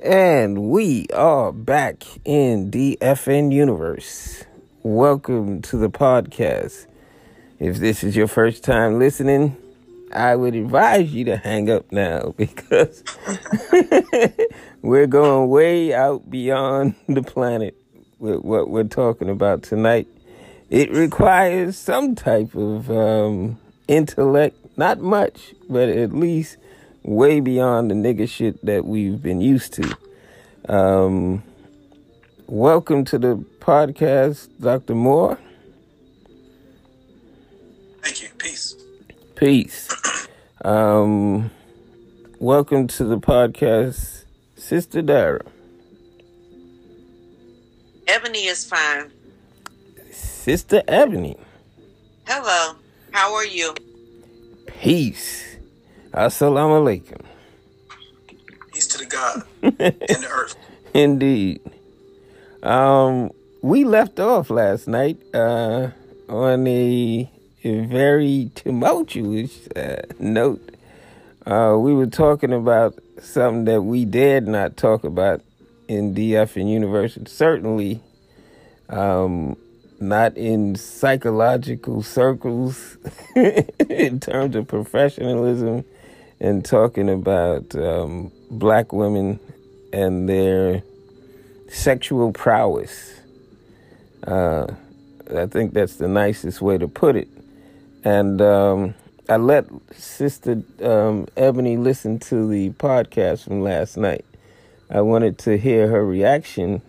And we are back in DFN Universe. Welcome to the podcast. If this is your first time listening, I would advise you to hang up now because we're going way out beyond the planet with what we're talking about tonight. It requires some type of um, intellect, not much, but at least way beyond the nigga shit that we've been used to. Um, welcome to the podcast, Dr. Moore. Thank you. Peace. Peace. Um, welcome to the podcast, Sister Dara. Ebony is fine. Sister Ebony. Hello. How are you? Peace. Assalamu alaikum. Peace to the God and the earth. Indeed. Um, we left off last night uh, on a, a very tumultuous uh, note. Uh, we were talking about something that we dared not talk about in DF and University. Certainly, um, not in psychological circles in terms of professionalism and talking about um, black women and their sexual prowess. Uh, I think that's the nicest way to put it. And um, I let Sister um, Ebony listen to the podcast from last night. I wanted to hear her reaction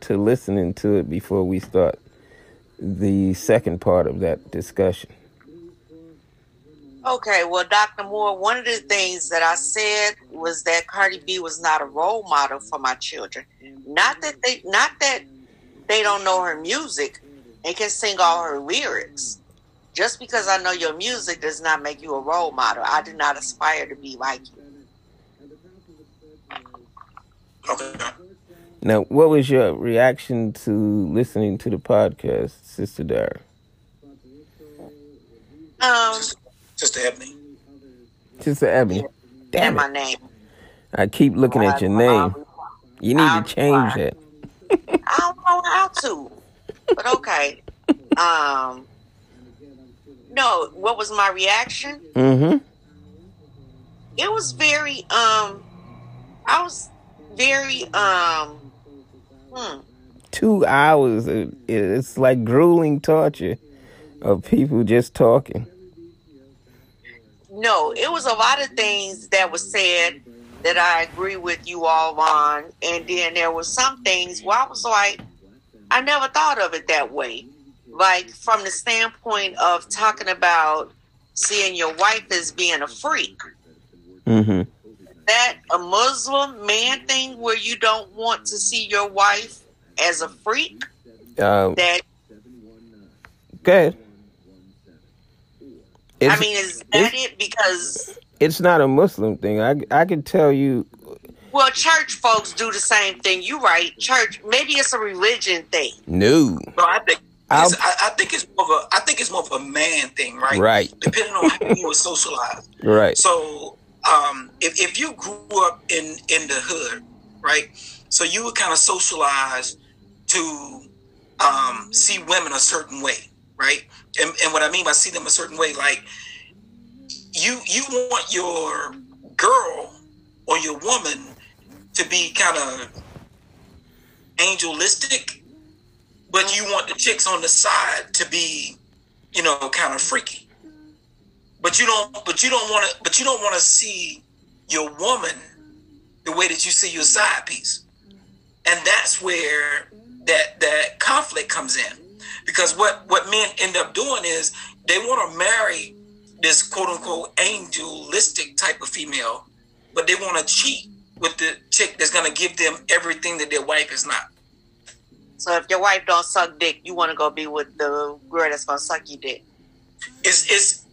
to listening to it before we start the second part of that discussion. Okay, well, Dr. Moore, one of the things that I said was that Cardi B was not a role model for my children. Not that they, not that they don't know her music and can sing all her lyrics. Just because I know your music does not make you a role model. I do not aspire to be like you. Okay. Now, what was your reaction to listening to the podcast, Sister Dara? Um, Sister Ebony. Sister Ebony. Damn and my it. name. I keep looking at your name. You need to change that. I don't know how to, but okay. Um, no, what was my reaction? Mm-hmm. It was very um, I was very um, hmm. Two hours. It's like grueling torture of people just talking. No, it was a lot of things that was said that I agree with you all on, and then there were some things where I was like, I never thought of it that way. Like from the standpoint of talking about seeing your wife as being a freak. Mm-hmm. that a Muslim man thing where you don't want to see your wife as a freak? Uh, That good. It's, I mean, is that it? Because it's not a Muslim thing. I I can tell you. well, church folks do the same thing. You right? Church, maybe it's a religion thing. No. No, I think it's, I, I think it's more of a I think it's more of a man thing, right? Right. Depending on how you were socialized. Right. So, um, if if you grew up in in the hood, right? So you were kind of socialized to um, see women a certain way, right? And, and what I mean by see them a certain way, like you you want your girl or your woman to be kind of angelistic, but you want the chicks on the side to be, you know, kind of freaky. But you don't. But you don't want to. But you don't want to see your woman the way that you see your side piece, and that's where that that conflict comes in. Because what what men end up doing is they want to marry this quote unquote angelistic type of female, but they want to cheat with the chick that's going to give them everything that their wife is not. So if your wife don't suck dick, you want to go be with the girl that's gonna suck you dick. It's it's.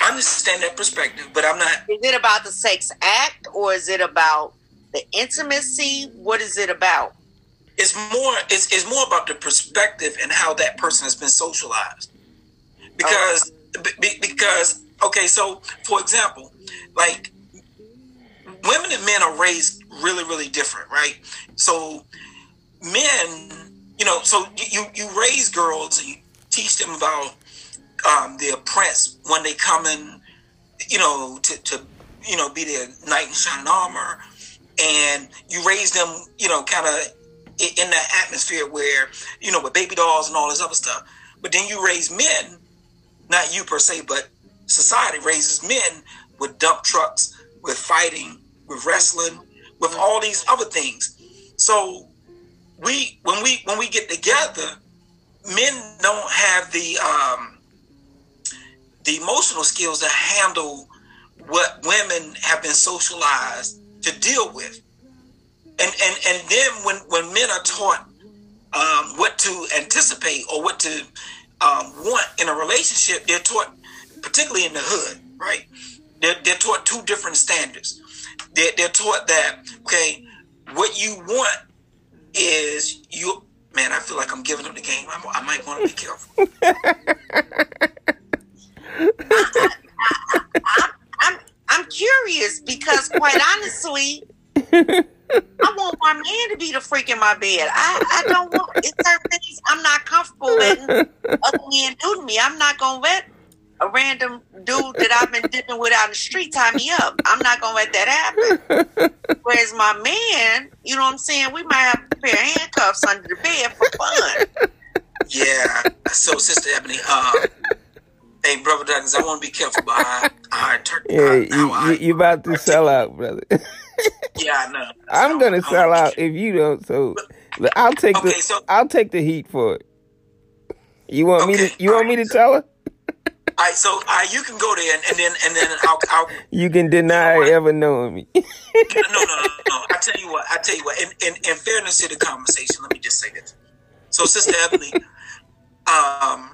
I understand that perspective, but I'm not. Is it about the sex act or is it about the intimacy? What is it about? It's more it's, it's more about the perspective and how that person has been socialized because be, because okay so for example like women and men are raised really, really different, right? So men, you know, so you you raise girls and you teach them about um, their prince when they come in, you know, to, to you know be their knight in shining armor, and you raise them, you know, kind of in that atmosphere where you know with baby dolls and all this other stuff. But then you raise men, not you per se, but society raises men with dump trucks, with fighting, with wrestling, with all these other things. So we when we when we get together, men don't have the um, the emotional skills to handle what women have been socialized to deal with. And and and then when when men are taught um, what to anticipate or what to um, want in a relationship, they're taught, particularly in the hood, right? They're, they're taught two different standards. They're, they're taught that okay, what you want is you. Man, I feel like I'm giving them the game. I, I might want to be careful. I, I, I'm I'm curious because quite honestly, I want my man to be the freak in my bed. I, I don't want it's certain things I'm not comfortable letting other men do to me. I'm not gonna let a random dude that I've been dipping with out in the street tie me up. I'm not gonna let that happen. Whereas my man, you know what I'm saying, we might have a pair of handcuffs under the bed for fun. Yeah. So, Sister Ebony, uh, hey, brother Douglas, I want to be careful about how, how I turn. Yeah, you, you, you about to sell out, brother. Yeah, I know. I'm gonna sell out if you don't. So I'll take Okay, the so- I'll take the heat for it. You want me to you want me to alright. tell her? All right, so uh, you can go there, and, and then and then I'll, I'll You can deny You know ever knowing me. no, no, no, no, no. I tell you what. I tell you what. In, in, in fairness to the conversation, let me just say this. So, Sister Ebony, um,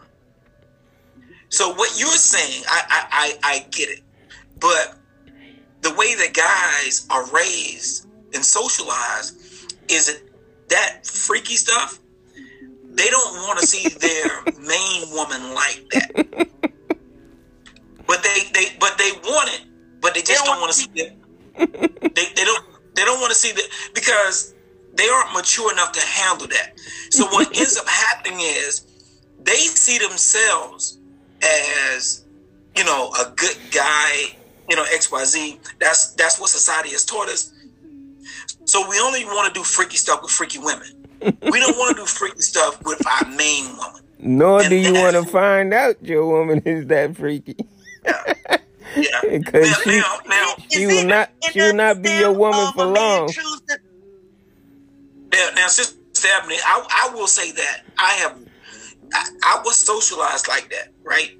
so what you're saying, I, I, I, I get it, but the way that guys are raised and socialized is it that freaky stuff. They don't want to see their main woman like that, but they, they, but they want it, but they just don't want to see it they, they don't they don't want to see that because they aren't mature enough to handle that. So what ends up happening is they see themselves as you know a good guy, you know X Y Z. That's that's what society has taught us. So we only want to do freaky stuff with freaky women. We don't want to do freaky stuff with our main woman. Nor And do you want to find out your woman is that freaky. Yeah, yeah. Because Now, she- now, now, she will not it she will not be your woman for a man long. Now, now Sister Ebony, I, I will say that I have, I, I was socialized like that, right?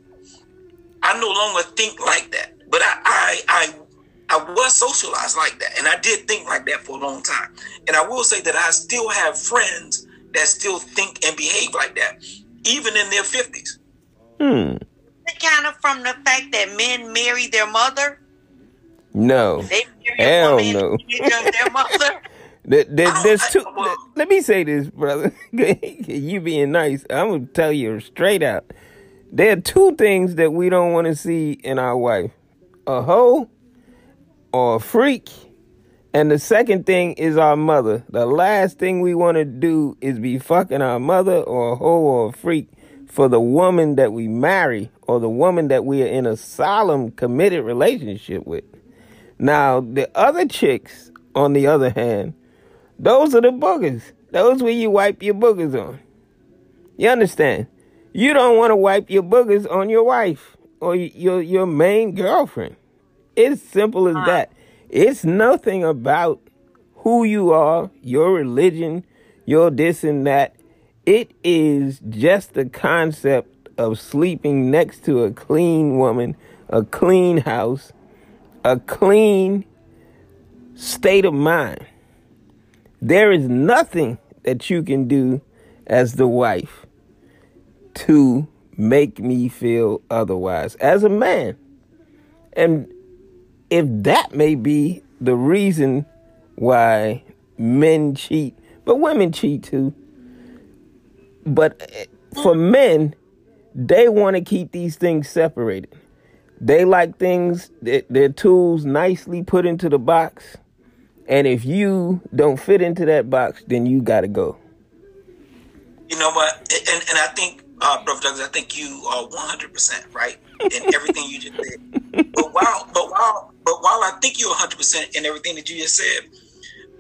I no longer think like that, but I, I, I, I was socialized like that, and I did think like that for a long time. And I will say that I still have friends that still think and behave like that, even in their fifties. Hmm. kind of from the fact that men marry their mother. No. They marry Hell a no. in the image of their mother. There, there, there's two. let me say this, brother. you being nice. I'm gonna tell you straight out. There are two things that we don't want to see in our wife: a hoe or a freak. And the second thing is our mother. The last thing we want to do is be fucking our mother or a hoe or a freak for the woman that we marry or the woman that we are in a solemn, committed relationship with. Now, the other chicks, on the other hand, those are the boogers. Those where you wipe your boogers on. You understand? You don't want to wipe your boogers on your wife or your your main girlfriend. It's simple as that. It's nothing about who you are, your religion, your this and that. It is just the concept of sleeping next to a clean woman, a clean house, a clean state of mind. There is nothing that you can do as the wife to make me feel otherwise as a man. And if that may be the reason why men cheat, but women cheat too. But eh, for men, they want to keep these things separated. They like things, their, their tools nicely put into the box And if you don't fit into that box, then you got to go. You know what? And and I think, uh, Brother Douglas, I think you are one hundred percent right in everything you just said. But while, but while, but while I think you're one hundred percent in everything that you just said,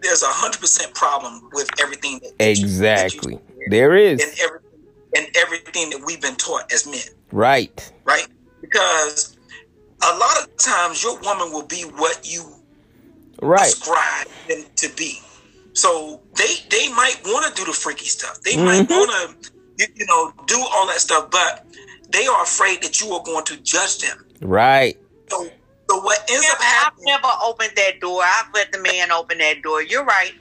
there's a hundred percent problem with everything. That, exactly. You, that you there is. And everything, and everything that we've been taught as men. Right. Right. Because a lot of times your woman will be what you right. ascribe them to be. So they they might want to do the freaky stuff. They mm-hmm. might want to you, you know do all that stuff, but they are afraid that you are going to judge them. Right. So, so what ends up happening? I've never opened that door. I've let the man open that door. You're right.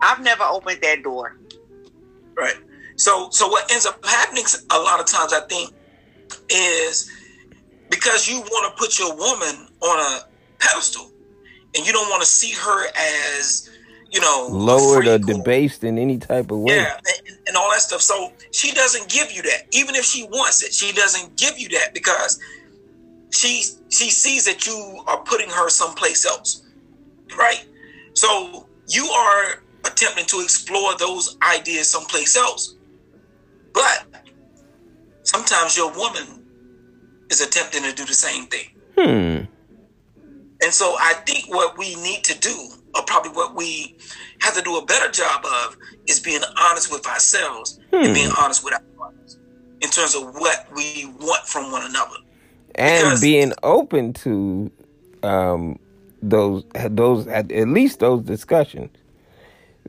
I've never opened that door. Right. So so what ends up happening a lot of times, I think, is because you want to put your woman on a pedestal, and you don't want to see her as you know, lowered or debased in any type of way. Yeah, and, and, all that stuff. So she doesn't give you that, even if she wants it. She doesn't give you that because she she sees that you are putting her someplace else, right? So you are attempting to explore those ideas someplace else, but sometimes your woman is attempting to do the same thing. Hmm. And so I think what we need to do or probably what we have to do a better job of is being honest with ourselves hmm. and being honest with our partners in terms of what we want from one another and because, being open to um, those those at, at least those discussions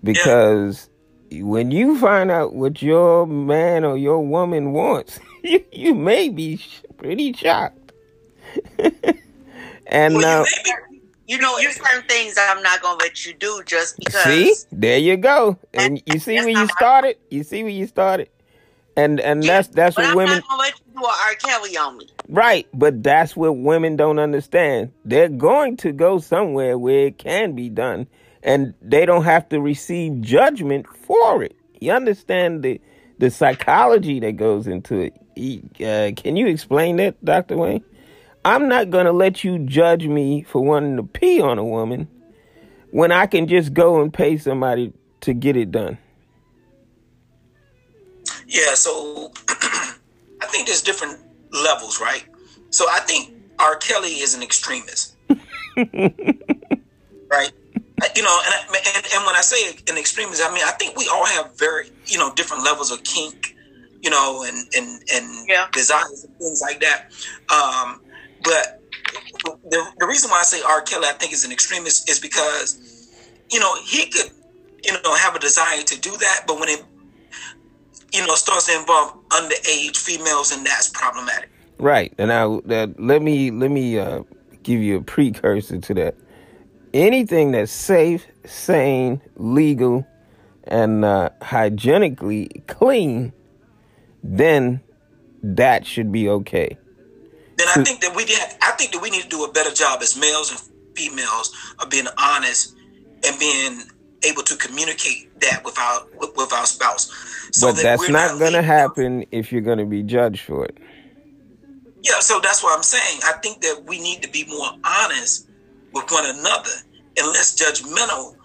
because yeah. when you find out what your man or your woman wants you, you may be pretty shocked and well, uh, you know, there's certain things I'm not gonna let you do just because. See, there you go, and you see where you started. You see where you started, and and yeah, that's that's what I'm women. Not gonna let you do R. Kelly on me. Right, but that's what women don't understand. They're going to go somewhere where it can be done, and they don't have to receive judgment for it. You understand the the psychology that goes into it. Uh, can you explain that, Doctor Wayne? I'm not going to let you judge me for wanting to pee on a woman when I can just go and pay somebody to get it done. Yeah, so I think there's different levels, right? So I think R. Kelly is an extremist, right? You know, and, and and when I say an extremist, I mean I think we all have very you know different levels of kink, you know, and and and yeah. desires and things like that. Um, but the, the reason why I say R. Kelly, I think, is an extremist is because, you know, he could, you know, have a desire to do that, but when it, you know, starts to involve underage females, and that's problematic. Right, and now that let me let me uh, give you a precursor to that. Anything that's safe, sane, legal, and uh, hygienically clean, then that should be okay then I think that we did. I think that we need to do a better job as males and females of being honest and being able to communicate that with our with, with our spouse. So but that that's not, not going to happen if you're going to be judged for it. Yeah, so that's what I'm saying. I think that we need to be more honest with one another and less judgmental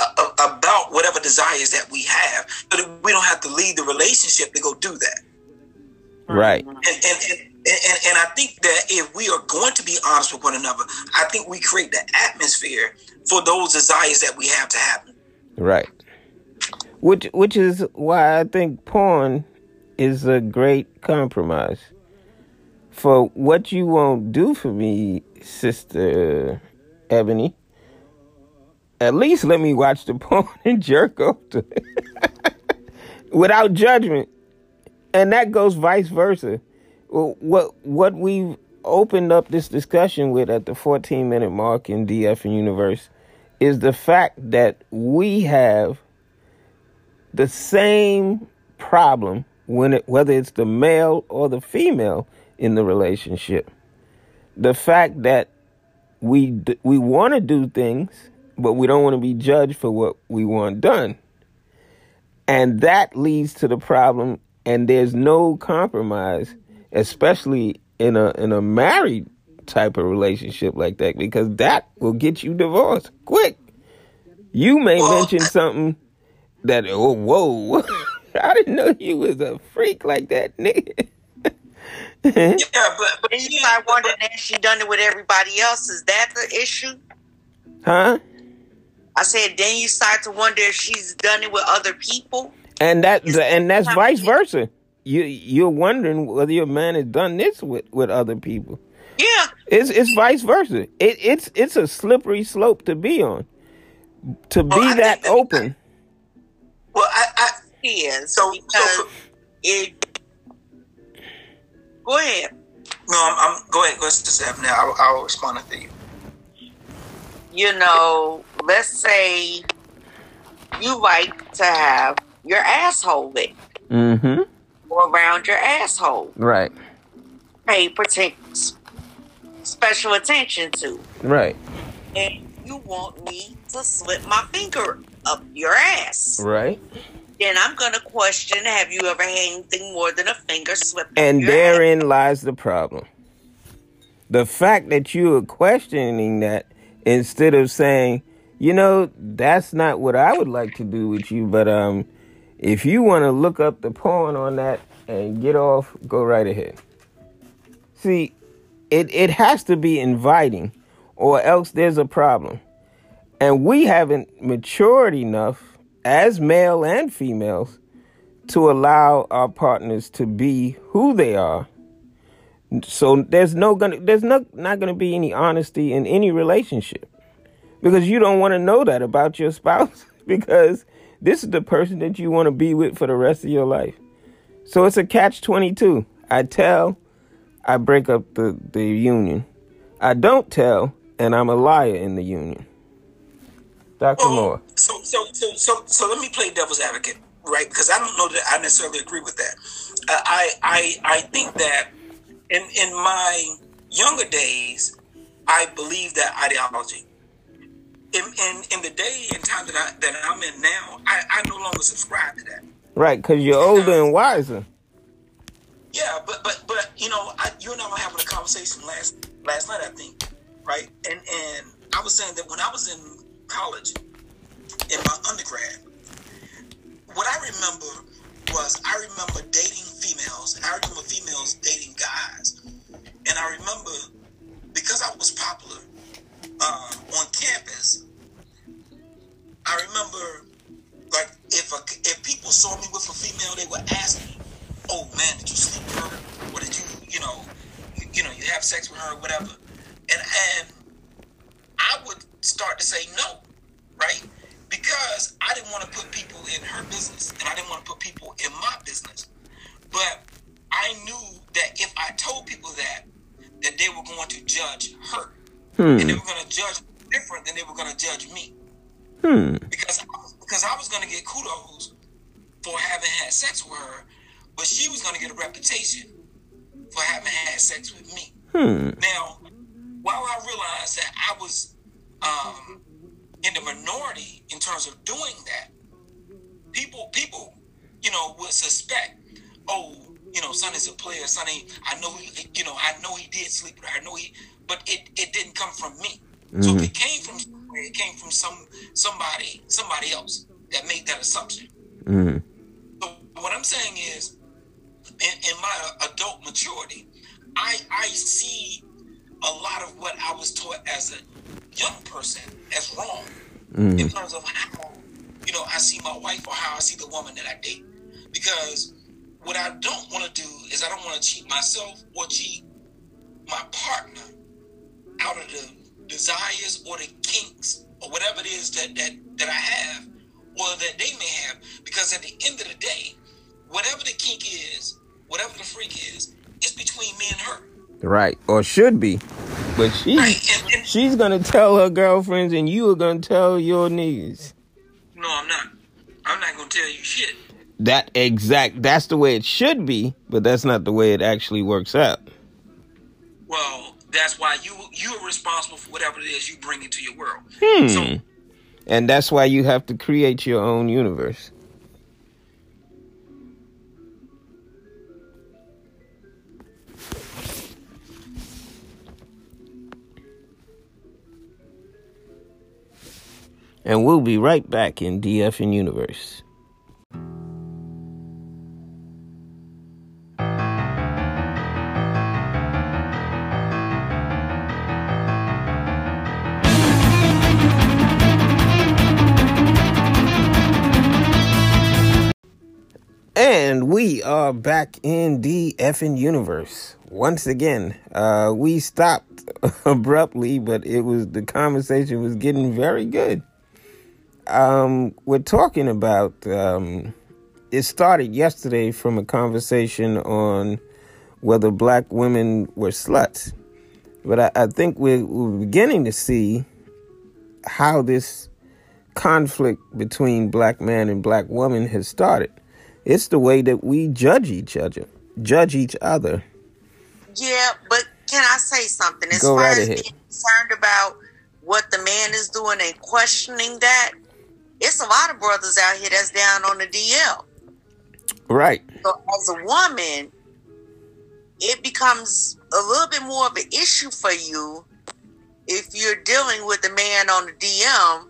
uh, uh about whatever desires that we have, but we don't have to leave the relationship to go do that. Right. And, and, and and, and, and, I think that if we are going to be honest with one another, I think we create the atmosphere for those desires that we have to happen. Right. Which which is why I think porn is a great compromise. For what you won't do for me, Sister Ebony, at least let me watch the porn and jerk off to it. Without judgment. And that goes vice versa what what we've opened up this discussion with at the 14 minute mark in DF and Universe is the fact that we have the same problem when it, whether it's the male or the female in the relationship. The fact that we we want to do things, but we don't want to be judged for what we want done. And that leads to the problem and there's no compromise especially in a in a married type of relationship like that because that will get you divorced quick. You may Well, mention something that oh whoa, I didn't know you was a freak like that, nigga. Yeah, but but Then you yeah, start but- wondering if she done it with everybody else. Is that the issue? huh? I said, then you start to wonder if she's done it with other people. And that and that's vice versa. You you're wondering whether your man has done this with with other people. Yeah, It's it's vice versa. It, it's it's a slippery slope to be on. To be Well, I that think that- open. well, I, I he is. so so because for, it. Go ahead. no, I'm, I'm go ahead, Let's just have Now I'll, I'll respond to you. You know, let's say you like to have your asshole licked Mm-hmm. Around your asshole. Right. Pay protect, special attention to. Right. And you want me to slip my finger up your ass. Right. Then I'm going to question have you ever had anything more than a finger slipped up And your ass? therein lies the problem. The fact that you are questioning that instead of saying, you know, that's not what I would like to do with you, but um, if you want to look up the porn on that and get off, go right ahead. See, it, it has to be inviting, or else there's a problem. And we haven't matured enough as male and females to allow our partners to be who they are. So there's no gonna there's no not gonna be any honesty in any relationship. Because you don't want to know that about your spouse because this is the person that you want to be with for the rest of your life. So it's a catch 22. I tell, I break up the, the union. I don't tell, and I'm a liar in the union. Dr. Well, Moore. So, so, so, so, so let me play devil's advocate, right? Because I don't know that I necessarily agree with that. Uh, I, I, I think that in in my younger days, I believed that ideology. In, in in the day and time that I that I'm in now, I, I no longer subscribe to that. Right, because you're older uh, and wiser. Yeah, but but but you know, I, you and I were having a conversation last last night, I think, right? And and I was saying that when I was in college, in my undergrad, what I remember was I remember dating females, and I remember females dating guys, and I remember because I was popular uh, on campus, I remember like if a, if people saw me with a female, they would ask me, "Oh man, did you sleep with her? Or did you, you know, you, you know, you have sex with her, or whatever?" And and I would start to say no, right? Because I didn't want to put people in her business, and I didn't want to put people in my business. But I knew that if I told people that, that they were going to judge her, and they Hmm. were going to judge different than they were going to judge me Hmm. because because I was going to get kudos for having had sex with her, but she was going to get a reputation for having had sex with me. Hmm. Now, while I realized that I was um, in the minority in terms of doing that, people people you know would suspect, oh, you know, Sonny's a player. Sonny, I know he, you know, I know he did sleep with her. I know he, but it it didn't come from me. So if it came from somewhere, it came from some somebody somebody else that made that assumption. Hmm. So what I'm saying is, in, in my adult maturity, I I see a lot of what I was taught as a young person as wrong in terms of how you know I see my wife or how I see the woman that I date. Because what I don't want to do is I don't want to cheat myself or cheat my partner out of the desires or the kinks or whatever it is that that that I have or that they may have. Because at the end of the day, whatever the kink is, whatever the freak is, it's between me and her. Right, or should be, but she Right? And, and she's gonna tell her girlfriends, and you are gonna tell your niggas. no, I'm not. I'm not gonna tell you shit. That exact. That's the way it should be, but that's not the way it actually works out. Well, that's why you you are responsible for whatever it is you bring into your world. Hmm. So And that's why you have to create your own universe. And we'll be right back in DF and Universe. We are back in the effing universe once again. Uh, we stopped abruptly, but it was the conversation was getting very good. Um, we're talking about. Um, it started yesterday from a conversation on whether black women were sluts, but I, I think we're, we're beginning to see how this conflict between black man and black woman has started it's the way that we judge each other, judge each other. Yeah, but can I say something? As Go far right as ahead. being concerned about what the man is doing and questioning that, it's a lot of brothers out here that's down on the DL. Right. So as a woman, it becomes a little bit more of an issue for you if you're dealing with a man on the DM.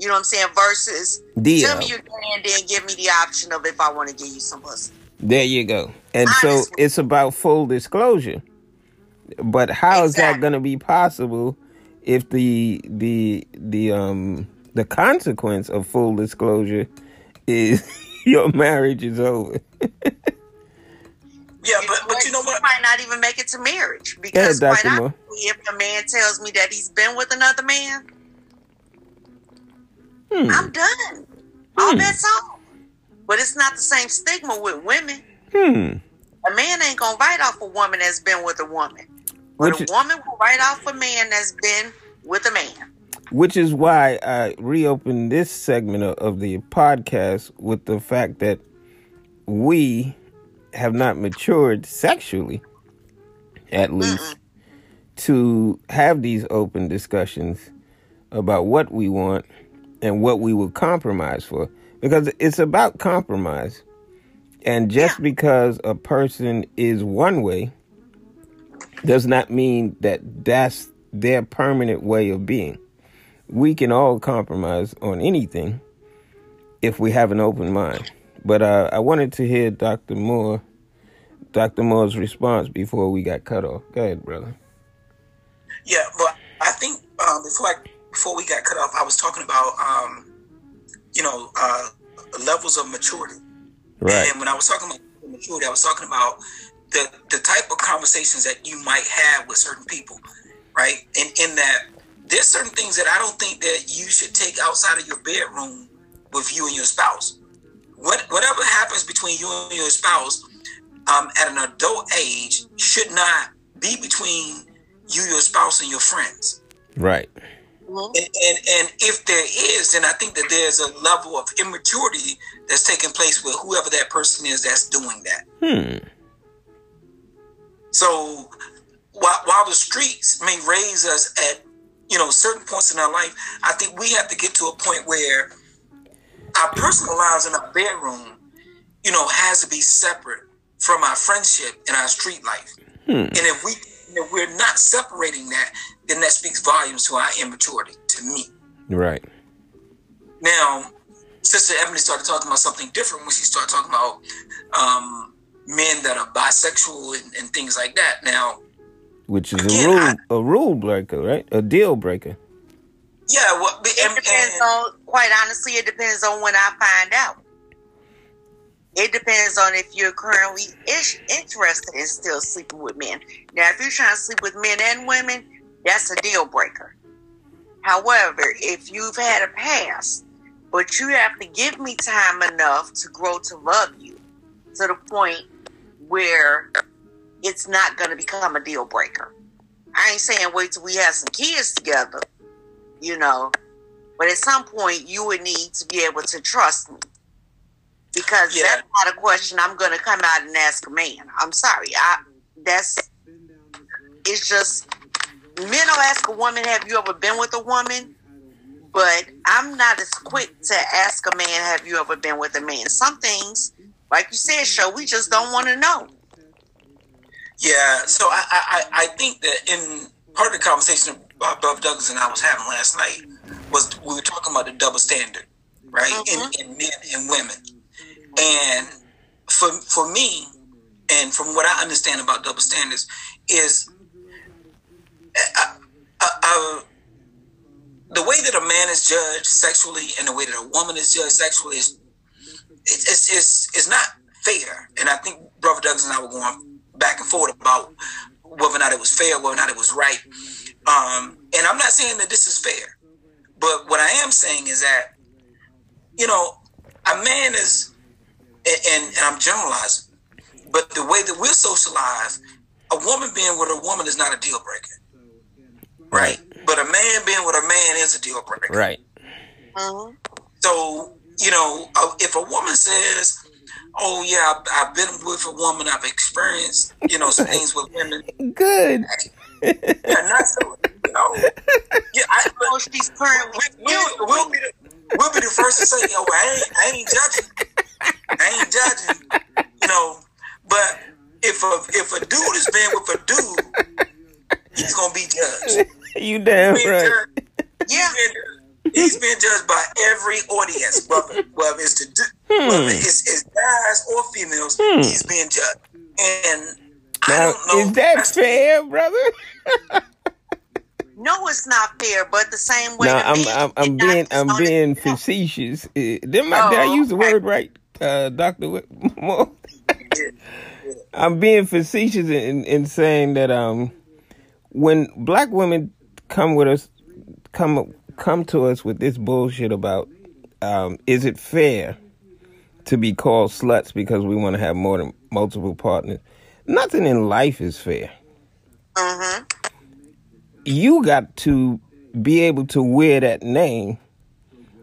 You know what I'm saying? Versus tell me DL. you're gay and then give me the option of if I want to give you some pussy. There you go. And so it's about full disclosure. But how is that going to be possible if the the the um the consequence of full disclosure is your marriage is over? Yeah, but but you know what? We might not even make it to marriage because ahead, quite honestly, if a man tells me that he's been with another man, Hmm. I'm done. All Hmm. bets off. But it's not the same stigma with women. Hmm. A man ain't gonna write off a woman that's been with a woman, but Which a woman will write off a man that's been with a man. which is why I reopened this segment of, of the podcast with the fact that we have not matured sexually, at least, to have these open discussions about what we want and what we will compromise for. Because it's about compromise. And just because a person is one way does not mean that that's their permanent way of being we can all compromise on anything if we have an open mind. But uh, I wanted to hear Dr. Moore, Dr. Moore's response before we got cut off. Go ahead, brother. Yeah, but I think um, before I before we got cut off, I was talking about um, you know uh, levels of maturity. Right. And when I was talking about maturity, I was talking about the the type of conversations that you might have with certain people, right? And in that, there's certain things that I don't think that you should take outside of your bedroom with you and your spouse. What whatever happens between you and your spouse um, at an adult age should not be between you, your spouse, and your friends. Right. Mhm. And, and and if there is, then I think that there's a level of immaturity that's taking place with whoever that person is that's doing that. Hmm. So while, while the streets may raise us at you know certain points in our life, I think we have to get to a point where our personal lives in our bedroom, you know, has to be separate from our friendship and our street life. Hmm. And if we if we're not separating that, then that speaks volumes to our immaturity. To me. Right. Now, Sister Ebony started talking about something different when she started talking about um, men that are bisexual and, and things like that. Now, Which is a rule, I- a rule breaker, right? A deal breaker. yeah, well, and, It depends and- on, quite honestly, it depends on when I find out. It depends on if you're currently ish, interested in still sleeping with men. Now, if you're trying to sleep with men and women, that's a deal breaker. However, if you've had a past, but you have to give me time enough to grow to love you to the point where it's not going to become a deal breaker. I ain't saying wait till we have some kids together, you know, but at some point you would need to be able to trust me. Because Yeah. that's not a question I'm going to come out and ask a man. I'm sorry. I that's it's just men will ask a woman, "Have you ever been with a woman?" But I'm not as quick to ask a man, "Have you ever been with a man?" Some things, like you said, show we just don't want to know. Yeah, so I, I, I think that in part of the conversation Brother Douglas and I was having last night was we were talking about the double standard, right? Mhm. In, in men and women, and for for me, and from what I understand about double standards, is uh, uh, the way that a man is judged sexually and the way that a woman is judged sexually is it's it's, it's not fair. And I think Brother Douglas and I were going back and forth about whether or not it was fair, whether or not it was right. Um, and I'm not saying that this is fair, but what I am saying is that you know a man is, and, and, and I'm generalizing, but the way that we're socialized, a woman being with a woman is not a deal breaker, right? But a man being with a man is a deal breaker. Right. Mhm. So, you know, uh, if a woman says, "Oh yeah, I've, I've been with a woman, I've experienced, you know, some things with women," Good. yeah, not so, you know, yeah, I, Oh, she's currently we, we'll, we'll, be the, we'll be the first to say, "Oh, I ain't, I ain't judging, I ain't judging," you know. But if a if a dude is been with a dude, he's gonna be judged. you damn Being right. judged- Yeah. He's been, he's been judged by every audience, whether whether it's the du- Hmm. whether it's, it's guys or females, he's being judged. And I Now, don't know. is that fair, brother? No, it's not fair, but the same way. No, I'm I'm, I'm being I'm being facetious. Uh, Did, my, did I Oh, use the word right, uh, Doctor Moore? I'm being facetious in, in saying that um, when black women come with us, come come to us with this bullshit about um, is it fair to be called sluts because we want to have more than multiple partners? Nothing in life is fair. Mhm. you got to be able to wear that name.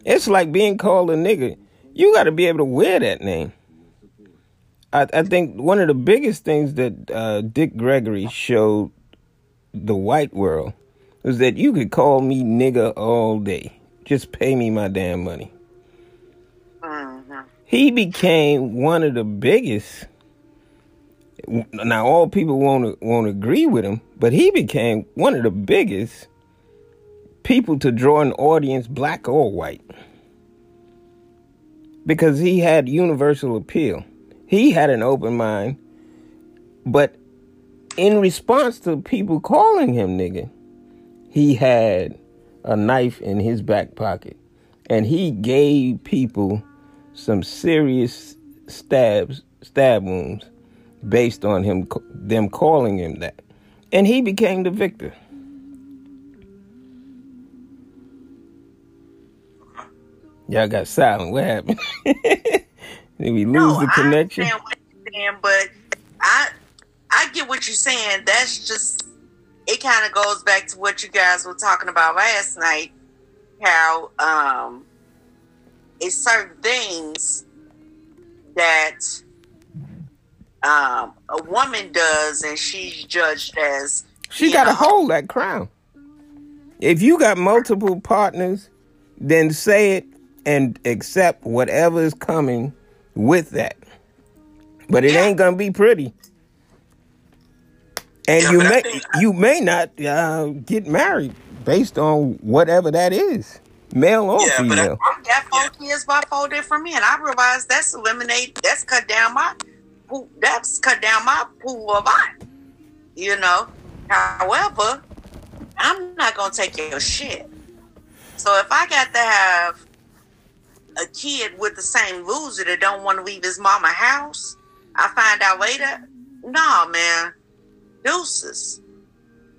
It's like being called a nigger. You got to be able to wear that name. I, I think one of the biggest things that uh, Dick Gregory showed the white world was that you could call me nigga all day. Just pay me my damn money. Mhm. He became one of the biggest. Now, all people won't won't agree with him, but he became one of the biggest people to draw an audience, black or white, because he had universal appeal. He had an open mind, but in response to people calling him nigga, he had a knife in his back pocket, and he gave people some serious stabs, stab wounds, based on him them calling him that, and he became the victor. Y'all got silent. What happened? Did we lose No, the connection? I understand what you're saying, but I I get what you're saying. That's just it. Kind of goes back to what you guys were talking about last night. How um, it's certain things that um a woman does, and she's judged as She got to hold that crown. If you got multiple partners, then say it and accept whatever is coming with that. But it Yeah. ain't gonna be pretty. And Yeah, you may think- you may not uh, get married based on whatever that is, male or Yeah, but I- female. I got four kids by four different men. I realize that's eliminate. That's cut down my. That's cut down my pool of iron. You know. However, I'm not gonna take your shit. So if I got to have a kid with the same loser that don't want to leave his mama house, I find out later. Nah, man, deuces.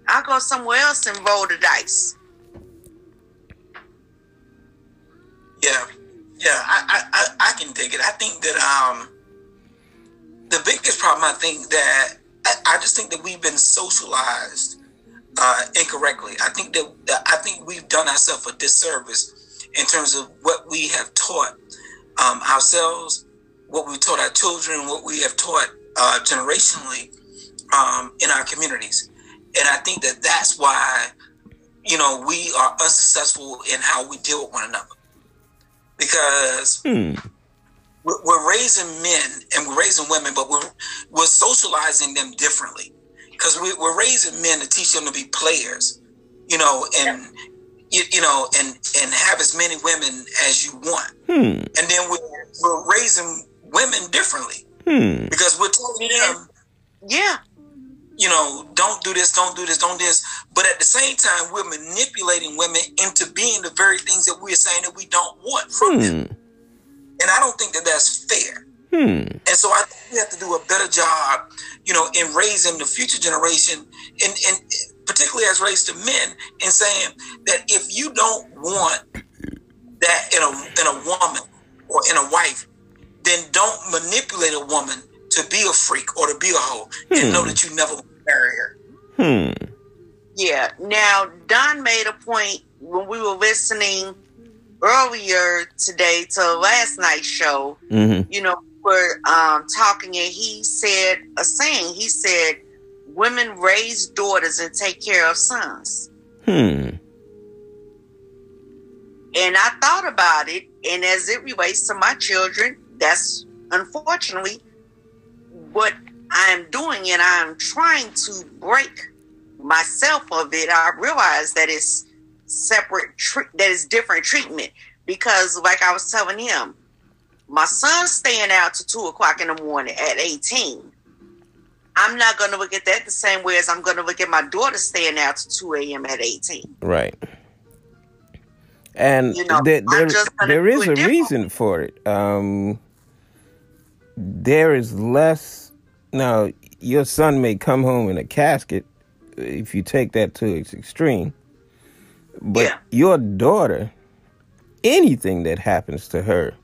I'll go somewhere else and roll the dice. Yeah, yeah, I, I, I, I can dig it. I think that um, the biggest problem, I think that I, I just think that we've been socialized uh, incorrectly. I think that that- I think we've done ourselves a disservice in terms of what we have taught um, ourselves, what we taught our children, what we have taught uh, generationally um, in our communities, and I think that that's why you know we are unsuccessful in how we deal with one another because Hmm. we're, we're raising men and we're raising women, but we're we're socializing them differently because we, we're raising men to teach them to be players, you know, and you, you know, and and have as many women as you want. Hmm. And then we're, we're raising women differently Hmm. because we're telling them, Yeah. You know, don't do this, don't do this, don't this. But at the same time, we're manipulating women into being the very things that we're saying that we don't want from them. Hmm. And I don't think that that's fair. Hmm. And so I think we have to do a better job, you know, in raising the future generation, and, and particularly as raised to men, in saying that if you don't want that in a in a woman or in a wife, then don't manipulate a woman to be a freak or to be a hoe, and know that you never marry her. Hmm. Yeah. Now, Don made a point when we were listening earlier today to last night's show. hmm You know, we're um, talking, and he said a saying. He said, "Women raise daughters and take care of sons." Hmm. And I thought about it, and as it relates to my children, that's unfortunately what I'm doing, and I'm trying to break myself of it. I realize that it's separate, tre- that it's different treatment because, like I was telling him, my son's staying out to two o'clock in the morning at 18. I'm not going to look at that the same way as I'm going to look at my daughter staying out to 2 a.m. at 18. Right. And You know, there, there, there is a different. reason for it. Um, there is less. Now, your son may come home in a casket if you take that to its extreme. But Yeah. your daughter, anything that happens to her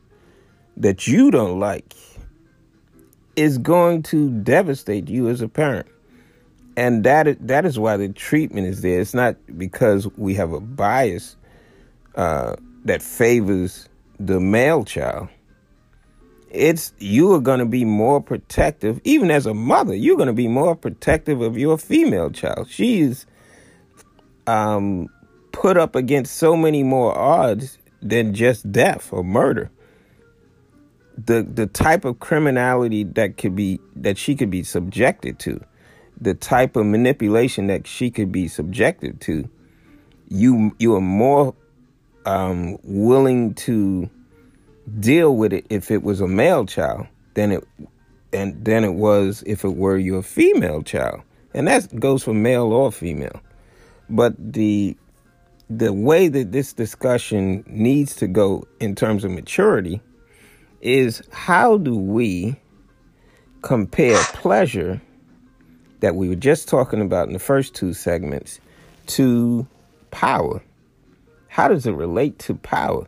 that you don't like is going to devastate you as a parent. And that is, that is why the treatment is there. It's not because we have a bias uh, that favors the male child. It's you are going to be more protective, even as a mother. You're going to be more protective of your female child. she's um, put up against so many more odds than just death or murder. The the type of criminality that could be that she could be subjected to, the type of manipulation that she could be subjected to, you you are more um, willing to deal with it if it was a male child than it and than it was if it were your female child, and that goes for male or female. But the the way that this discussion needs to go in terms of maturity is how do we compare pleasure that we were just talking about in the first two segments to power? How does it relate to power?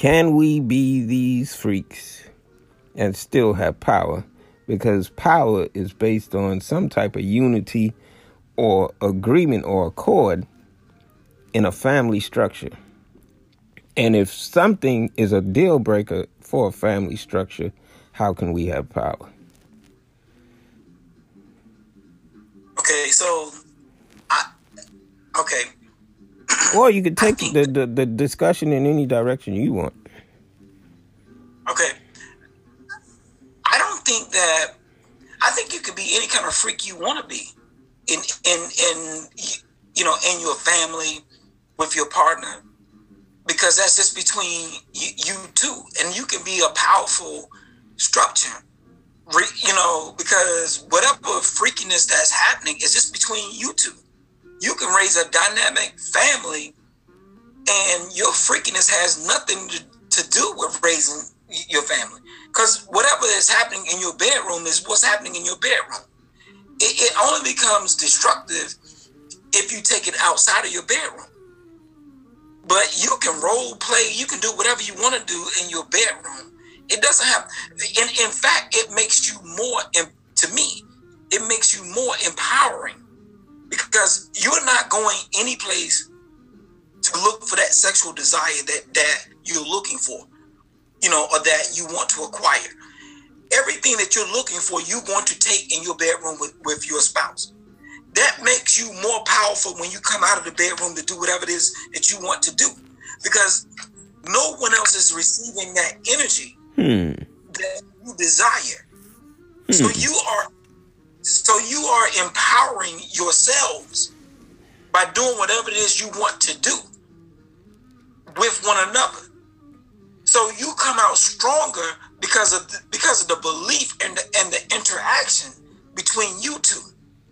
Can we be these freaks and still have power? Because power is based on some type of unity or agreement or accord in a family structure. And if something is a deal breaker for a family structure, how can we have power? Okay, so, I, okay, Or you could take the, the, the discussion in any direction you want. okay. I don't think that. I think you could be any kind of freak you want to be, in in in you know in your family, with your partner, because that's just between you, you two, and you can be a powerful structure. Re, you know, because whatever freakiness that's happening is just between you two. You can raise a dynamic family, and your freakiness has nothing to, to do with raising your family. Because whatever is happening in your bedroom is what's happening in your bedroom. It, it only becomes destructive if you take it outside of your bedroom. But you can role play, you can do whatever you want to do in your bedroom. It doesn't have, in, in fact, it makes you more, to me, it makes you more empowering because you're not going any place to look for that sexual desire that, that you're looking for, you know, or that you want to acquire. Everything that you're looking for, you're going to take in your bedroom with, with your spouse. That makes you more powerful when you come out of the bedroom to do whatever it is that you want to do. Because no one else is receiving that energy Hmm. that you desire. So you are so you are empowering yourselves by doing whatever it is you want to do. with one another. So you come out stronger because of the, because of the belief and the and the interaction between you two,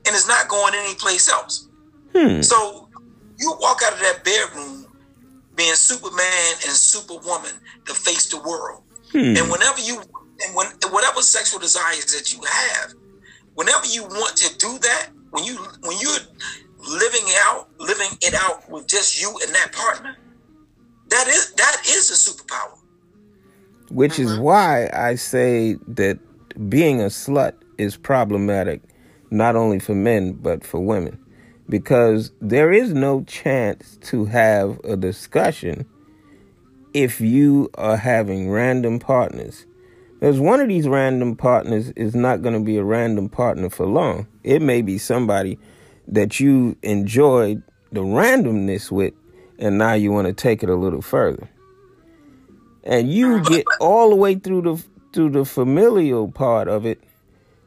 and it's not going anyplace else. Hmm. So you walk out of that bedroom being Superman and Superwoman to face the world. Hmm. And whenever you and when whatever sexual desires that you have, whenever you want to do that, when you when you're living out, living it out with just you and that partner, that is that is a superpower. Which is uh-huh. why I say that being a slut is problematic, not only for men, but for women. Because there is no chance to have a discussion if you are having random partners. Because one of these random partners is not going to be a random partner for long. It may be somebody that you enjoyed the randomness with, and now you want to take it a little further and you get all the way through the through the familial part of it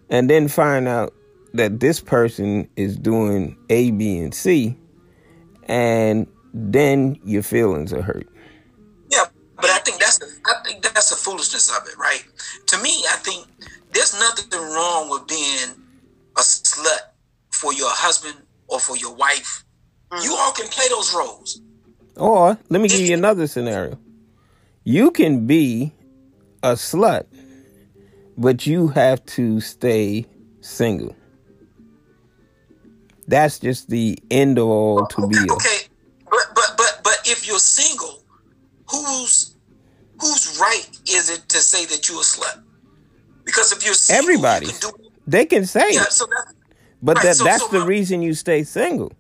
and then find out that this person is doing A, B, and C, and then your feelings are hurt. The, I think that's the foolishness of it, right? To me, I think there's nothing wrong with being a slut for your husband or for your wife. Mm. You all can play those roles. Or let me give you another scenario. You can be a slut, but you have to stay single. That's just the end all to be. Okay, A, okay, but but but but if you're single, whose whose right is it to say that you're a slut? Because if you're single, everybody, you can do they can say Yeah, it, so that, but right, that so- that's so the my- reason you stay single.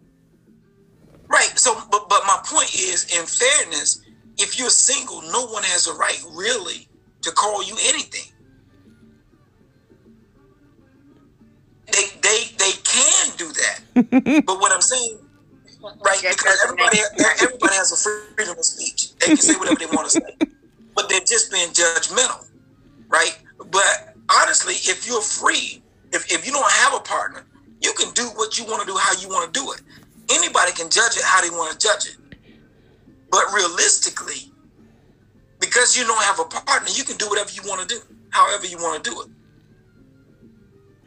Right. So, but but my point is, in fairness, if you're single, no one has a right really to call you anything. They they they can do that, but what I'm saying, right? Because everybody everybody has a freedom of speech. They can say whatever they want to say, but they're just being judgmental, right? But honestly, if you're free, if if you don't have a partner, you can do what you want to do, how you want to do it. Anybody can judge it how they want to judge it. But realistically, because you don't have a partner, you can do whatever you want to do, however you want to do it.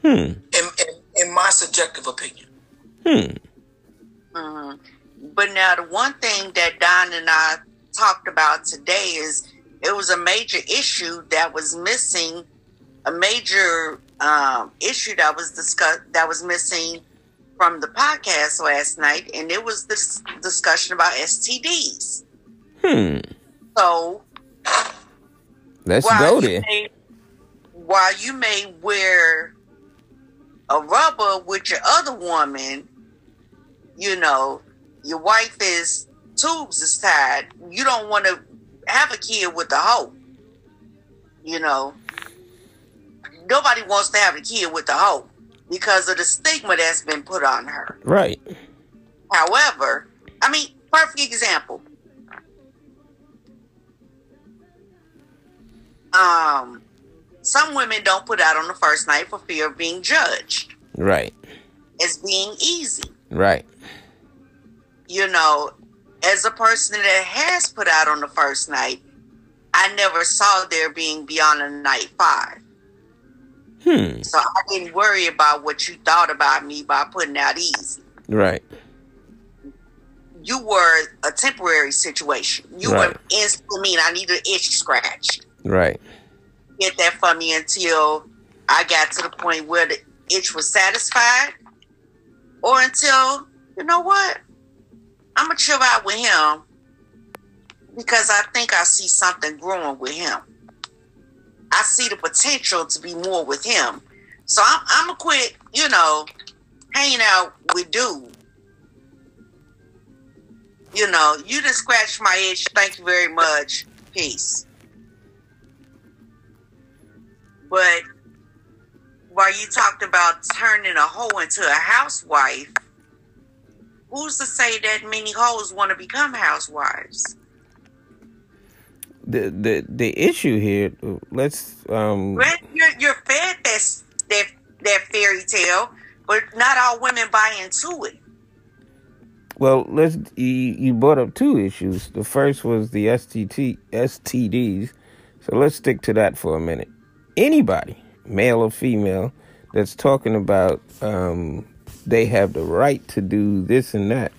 Hmm. In, in, in my subjective opinion. Hmm. Mhm. But now, the one thing that Don and I talked about today is it was a major issue that was missing, a major um, issue that was discussed that was missing from the podcast last night, and it was this discussion about STDs. Hmm. So Let's go there. may- while you may wear a rubber with your other woman, you know, your wife is tubes is tied. You don't want to have a kid with a hoe. You know, nobody wants to have a kid with a hoe because of the stigma that's been put on her. Right. However, I mean, perfect example. Um, some women don't put out on the first night for fear of being judged Right. as being easy. Right. You know, as a person that has put out on the first night, I never saw there being beyond a night five. Hmm. So I didn't worry about what you thought about me by putting out easy. Right. You were a temporary situation. You Right. were instantly mean I need an itch scratch. Right. Get that for me until I got to the point where the itch was satisfied. Or until, you know what? I'm gonna chill out with him because I think I see something growing with him. I see the potential to be more with him. So I'm, gonna quit, you know, hanging out with dude. You know, you just scratched my itch. Thank you very much. Peace. But while you talked about turning a hoe into a housewife, who's to say that many hoes want to become housewives? The the the issue here. Let's um. Well, You're, you're fed that, that, that fairy tale, but not all women buy into it. Well, let's. You, you brought up two issues. The first was the STT STDs. So let's stick to that for a minute. Anybody, male or female, that's talking about um, they have the right to do this and that,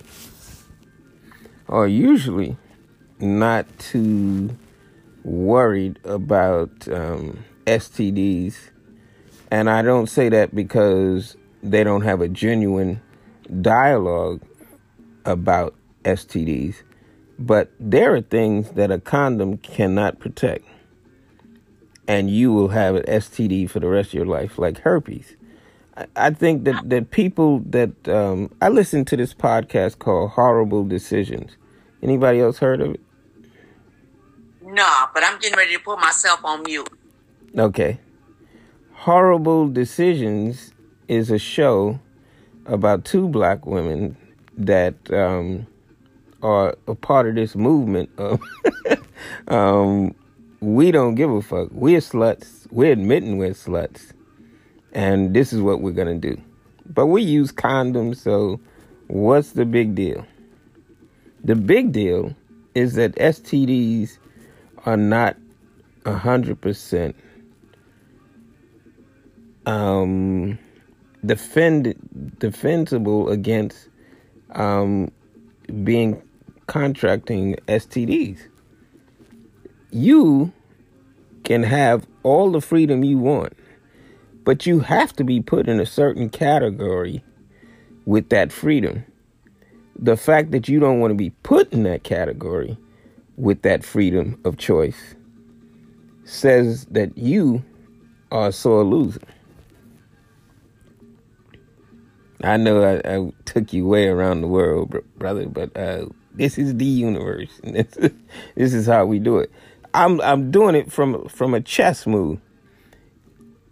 are usually not too worried about um, STDs. And I don't say that because they don't have a genuine dialogue about STDs, but there are things that a condom cannot protect. And you will have an STD for the rest of your life, like herpes. I think that, that people that um, I listen to this podcast called Whoreible Decisions. Anybody else heard of it? No, but I'm getting ready to put myself on mute. Okay. Whoreible Decisions is a show about two black women that um, are a part of this movement of um, we don't give a fuck. We're sluts. We're admitting we're sluts. And this is what we're going to do. But we use condoms, so what's the big deal? The big deal is that STDs are not 100% um, defend, defensible against um, being contracting STDs. You can have all the freedom you want, but you have to be put in a certain category with that freedom. The fact that you don't want to be put in that category with that freedom of choice says that you are a sore loser. I know I, I, took you way around the world, brother, but uh, this is the universe. This, this is how we do it. I'm I'm doing it from from a chess move.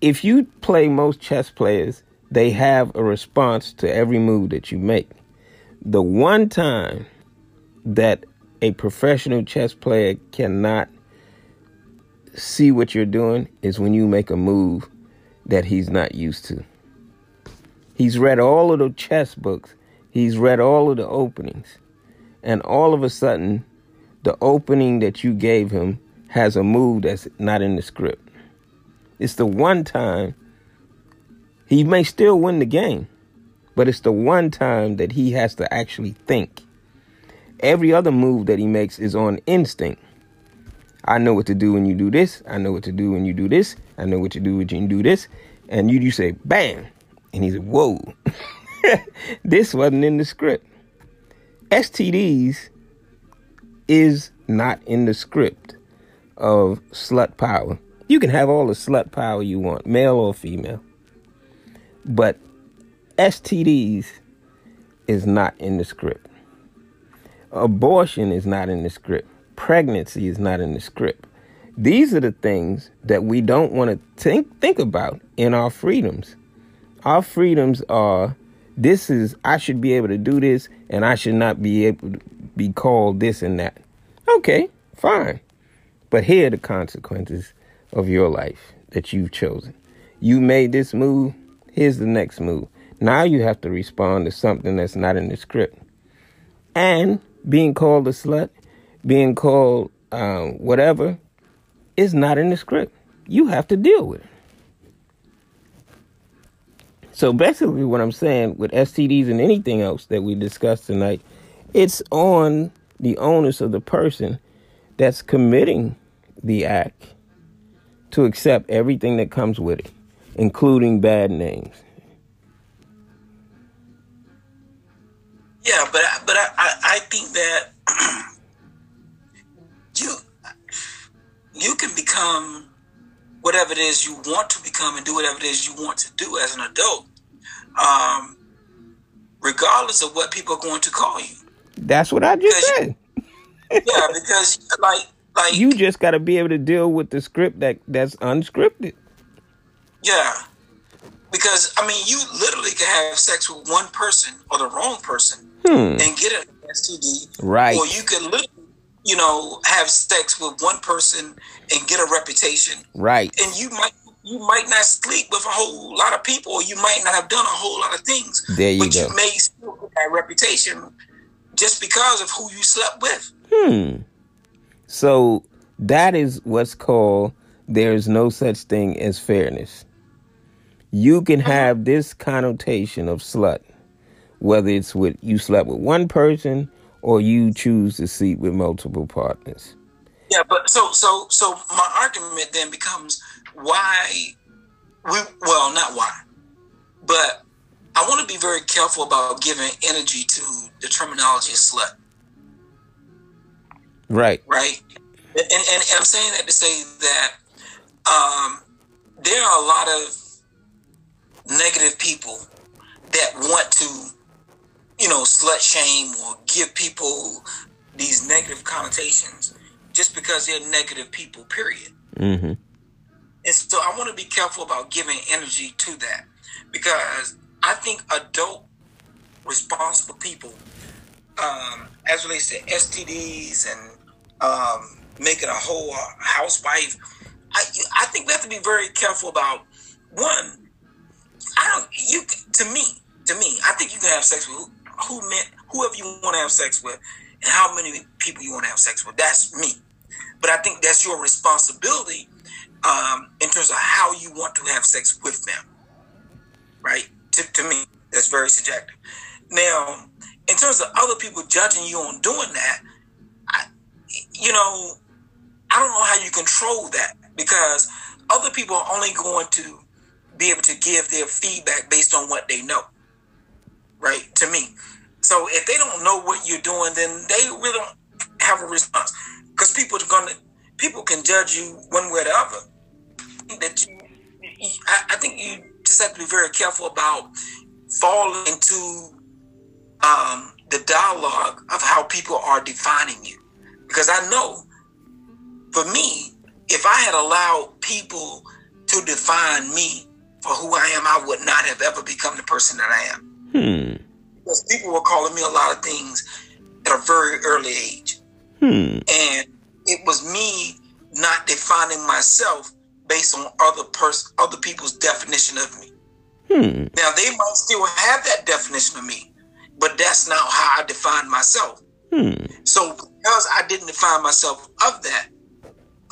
If you play most chess players, they have a response to every move that you make. The one time that a professional chess player cannot see what you're doing is when you make a move that he's not used to. He's read all of the chess books. He's read all of the openings. And all of a sudden, the opening that you gave him has a move that's not in the script. It's the one time he may still win the game, but it's the one time that he has to actually think. Every other move that he makes is on instinct. I know what to do when you do this. I know what to do when you do this. I know what to do when you do this. And you, you say, bam, and he said, Whoa, this wasn't in the script. STDs is not in the script of slut power. You can have all the slut power you want, male or female. But STDs is not in the script. Abortion is not in the script. Pregnancy is not in the script. These are the things that we don't want to think think about in our freedoms. Our freedoms are this is I should be able to do this and I should not be able to be called this and that. Okay, fine. But here are the consequences of your life that you've chosen. You made this move, here's the next move. Now you have to respond to something that's not in the script. And being called a slut, being called um, whatever, is not in the script. You have to deal with it. So basically, what I'm saying with STDs and anything else that we discussed tonight, it's on the onus of the person that's committing the act to accept everything that comes with it, including bad names. Yeah, but but I, I think that you you can become whatever it is you want to become and do whatever it is you want to do as an adult, um, regardless of what people are going to call you. That's what I just because said. yeah, because like like you just got to be able to deal with the script that that's unscripted. Yeah, because I mean, you literally can have sex with one person or the wrong person hmm. and get an STD, right? Or you could literally you know, have sex with one person and get a reputation. Right. And you might you might not sleep with a whole lot of people, or you might not have done a whole lot of things. There you but go. you may still get that reputation just because of who you slept with. Hmm. So that is what's called there's no such thing as fairness. You can Uh-huh. have this connotation of slut, whether it's with you slept with one person or you choose to sleep with multiple partners. Yeah, but so so so my argument then becomes why we well not why, but I want to be very careful about giving energy to the terminology of slut, Right. right? And, and, and I'm saying that to say that um, there are a lot of negative people that want to, you know, slut shame or give people these negative connotations just because they're negative people, period. Mm-hmm. And so I want to be careful about giving energy to that because I think adult, responsible people, um, as relates to STDs and um, making a whole uh, housewife, I, I think we have to be very careful about one. I don't. You to me, to me, I think you can have sex with who, who meant whoever you want to have sex with, and how many people you want to have sex with. That's me. But I think that's your responsibility um, in terms of how you want to have sex with them. Right? To, to me, that's very subjective. Now, in terms of other people judging you on doing that, I, you know, I don't know how you control that because other people are only going to be able to give their feedback based on what they know. Right? To me. So if they don't know what you're doing, then they really don't have a response because people are gonna people can judge you one way or the other. That you, I think you just have to be very careful about falling into um, the dialogue of how people are defining you, because I know for me, if I had allowed people to define me for who I am, I would not have ever become the person that I am. Hmm. Because people were calling me a lot of things at a very early age. Hmm. and it was me not defining myself based on other person other people's definition of me Hmm. now they might still have that definition of me but that's not how i define myself Hmm. so because i didn't define myself of that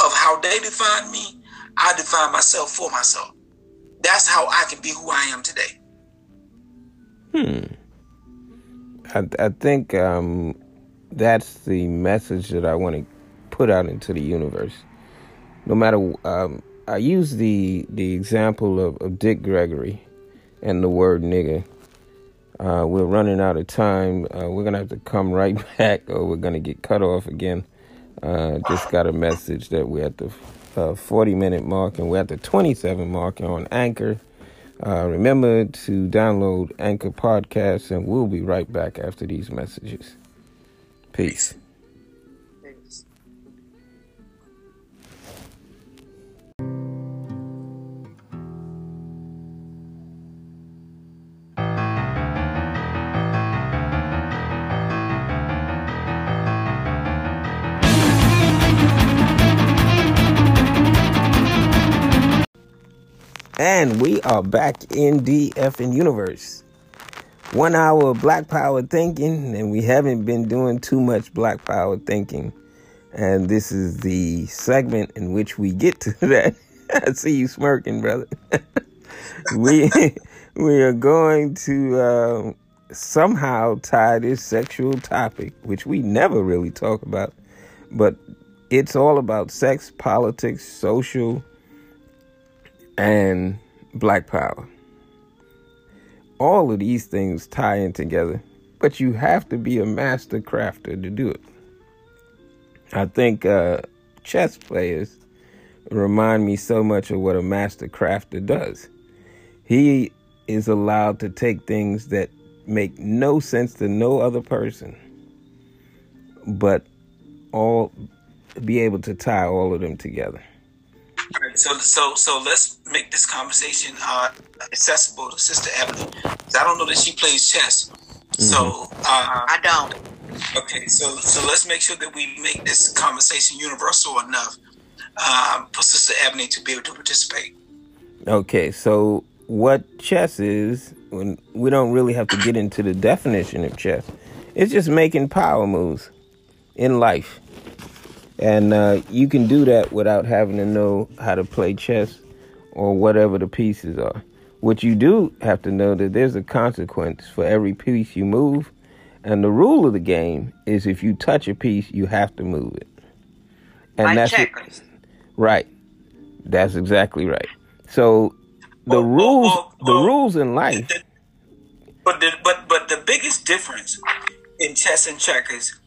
of how they define me i define myself for myself that's how i can be who i am today Hmm. I I think um, that's the message that I want to put out into the universe. No matter, um, I use the the example of, of Dick Gregory and the word nigger. Uh, we're running out of time. Uh, we're gonna have to come right back, or we're gonna get cut off again. Uh, just got a message that we're at the uh, 40 minute mark, and we're at the 27 mark on Anchor. Uh, remember to download Anchor Podcasts, and we'll be right back after these messages. Peace. And we are back in DF and Universe. One hour of Black Power thinking, and we haven't been doing too much Black Power thinking. And this is the segment in which we get to that. I see you smirking, brother. we we are going to uh, somehow tie this sexual topic, which we never really talk about, but it's all about sex, politics, social, and black power. All of these things tie in together, but you have to be a master crafter to do it. I think uh, chess players remind me so much of what a master crafter does. He is allowed to take things that make no sense to no other person, but all be able to tie all of them together. All right, so so so let's make this conversation uh, accessible to Sister Ebony. 'Cause I don't know that she plays chess. So uh, I don't. okay, so so let's make sure that we make this conversation universal enough um, for Sister Ebony to be able to participate. Okay, so what chess is, when we don't really have to get into the definition of chess, It's just making power moves in life. And uh, you can do that without having to know how to play chess or whatever the pieces are. What you do have to know that there's a consequence for every piece you move. And the rule of the game is if you touch a piece, you have to move it. And like that's checkers. It, right. That's exactly right. So the well, rules well, well, the rules in life but the, but but the biggest difference in chess and checkers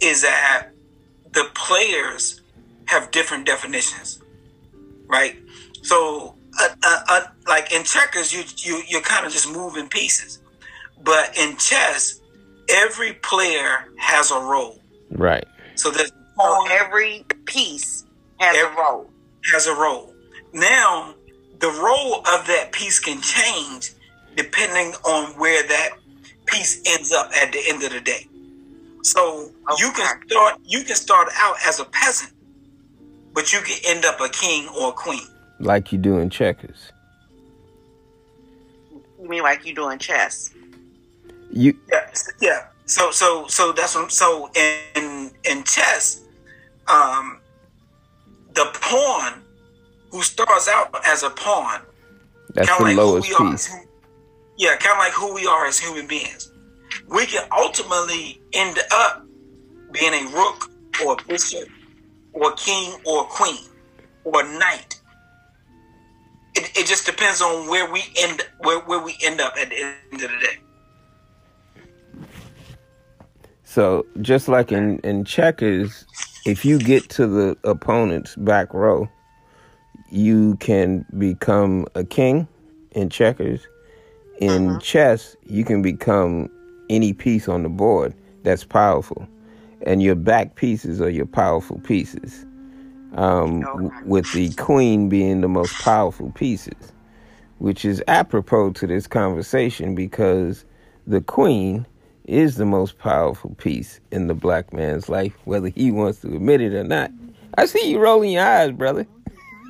is that the players have different definitions, right? So, uh, uh, uh, like in checkers, you you you're kind of just moving pieces, but in chess, every player has a role, right? So there's so every piece has every, a role. Has a role. Now, the role of that piece can change depending on where that piece ends up at the end of the day. So okay. you can start you can start out as a peasant, but you can end up a king or a queen. Like you do in checkers. You mean like you do in chess? You yeah yeah. So so so that's what, so in in chess, um, the pawn who starts out as a pawn. That's the like lowest piece. Are, yeah, kind of like who we are as human beings. We can ultimately end up being a rook or a bishop or a king or a queen or a knight. It, it just depends on where we end where, where we end up at the end of the day. So just like in, in checkers, if you get to the opponent's back row, you can become a king in checkers in uh-huh. chess, you can become any piece on the board that's powerful, and your back pieces are your powerful pieces. Um, okay. With the queen being the most powerful pieces, which is apropos to this conversation because the queen is the most powerful piece in the black man's life, whether he wants to admit it or not. I see you rolling your eyes, brother.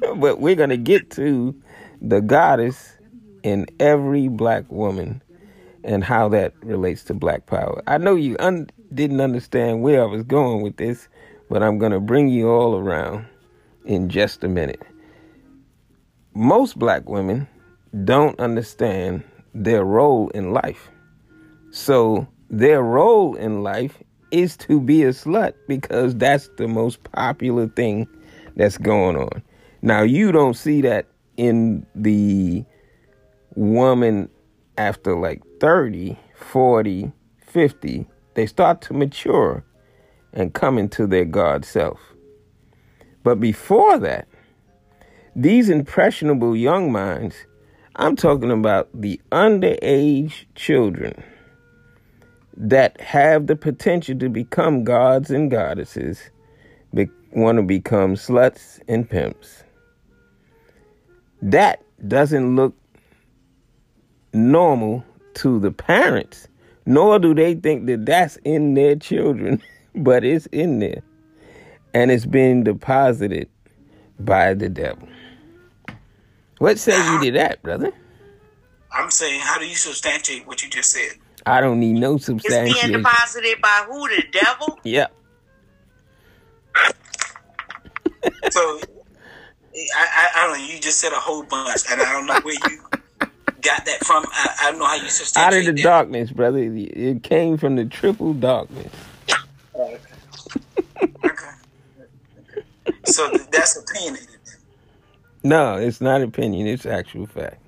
but we're going to get to the goddess in every black woman and how that relates to black power. I know you un- didn't understand where I was going with this, but I'm going to bring you all around in just a minute. Most black women don't understand their role in life. So, their role in life is to be a slut because that's the most popular thing that's going on. Now, you don't see that in the woman after like 30, 40, 50, they start to mature and come into their God self. But before that, these impressionable young minds, I'm talking about the underage children that have the potential to become gods and goddesses, be- want to become sluts and pimps. That doesn't look normal to the parents, nor do they think that that's in their children, but it's in there. And it's being deposited by the devil. What say you to that, brother? I'm saying, how do you substantiate what you just said? I don't need no substantiation. It's being deposited by who? The devil? Yep. so, I, I, I, don't know. You just said a whole bunch, and I don't know where you got that from? I, I don't know how you substantiate Out of the that. darkness, brother. It came from the triple darkness. okay. okay. So that's opinionated. No, it's not opinion. It's actual fact.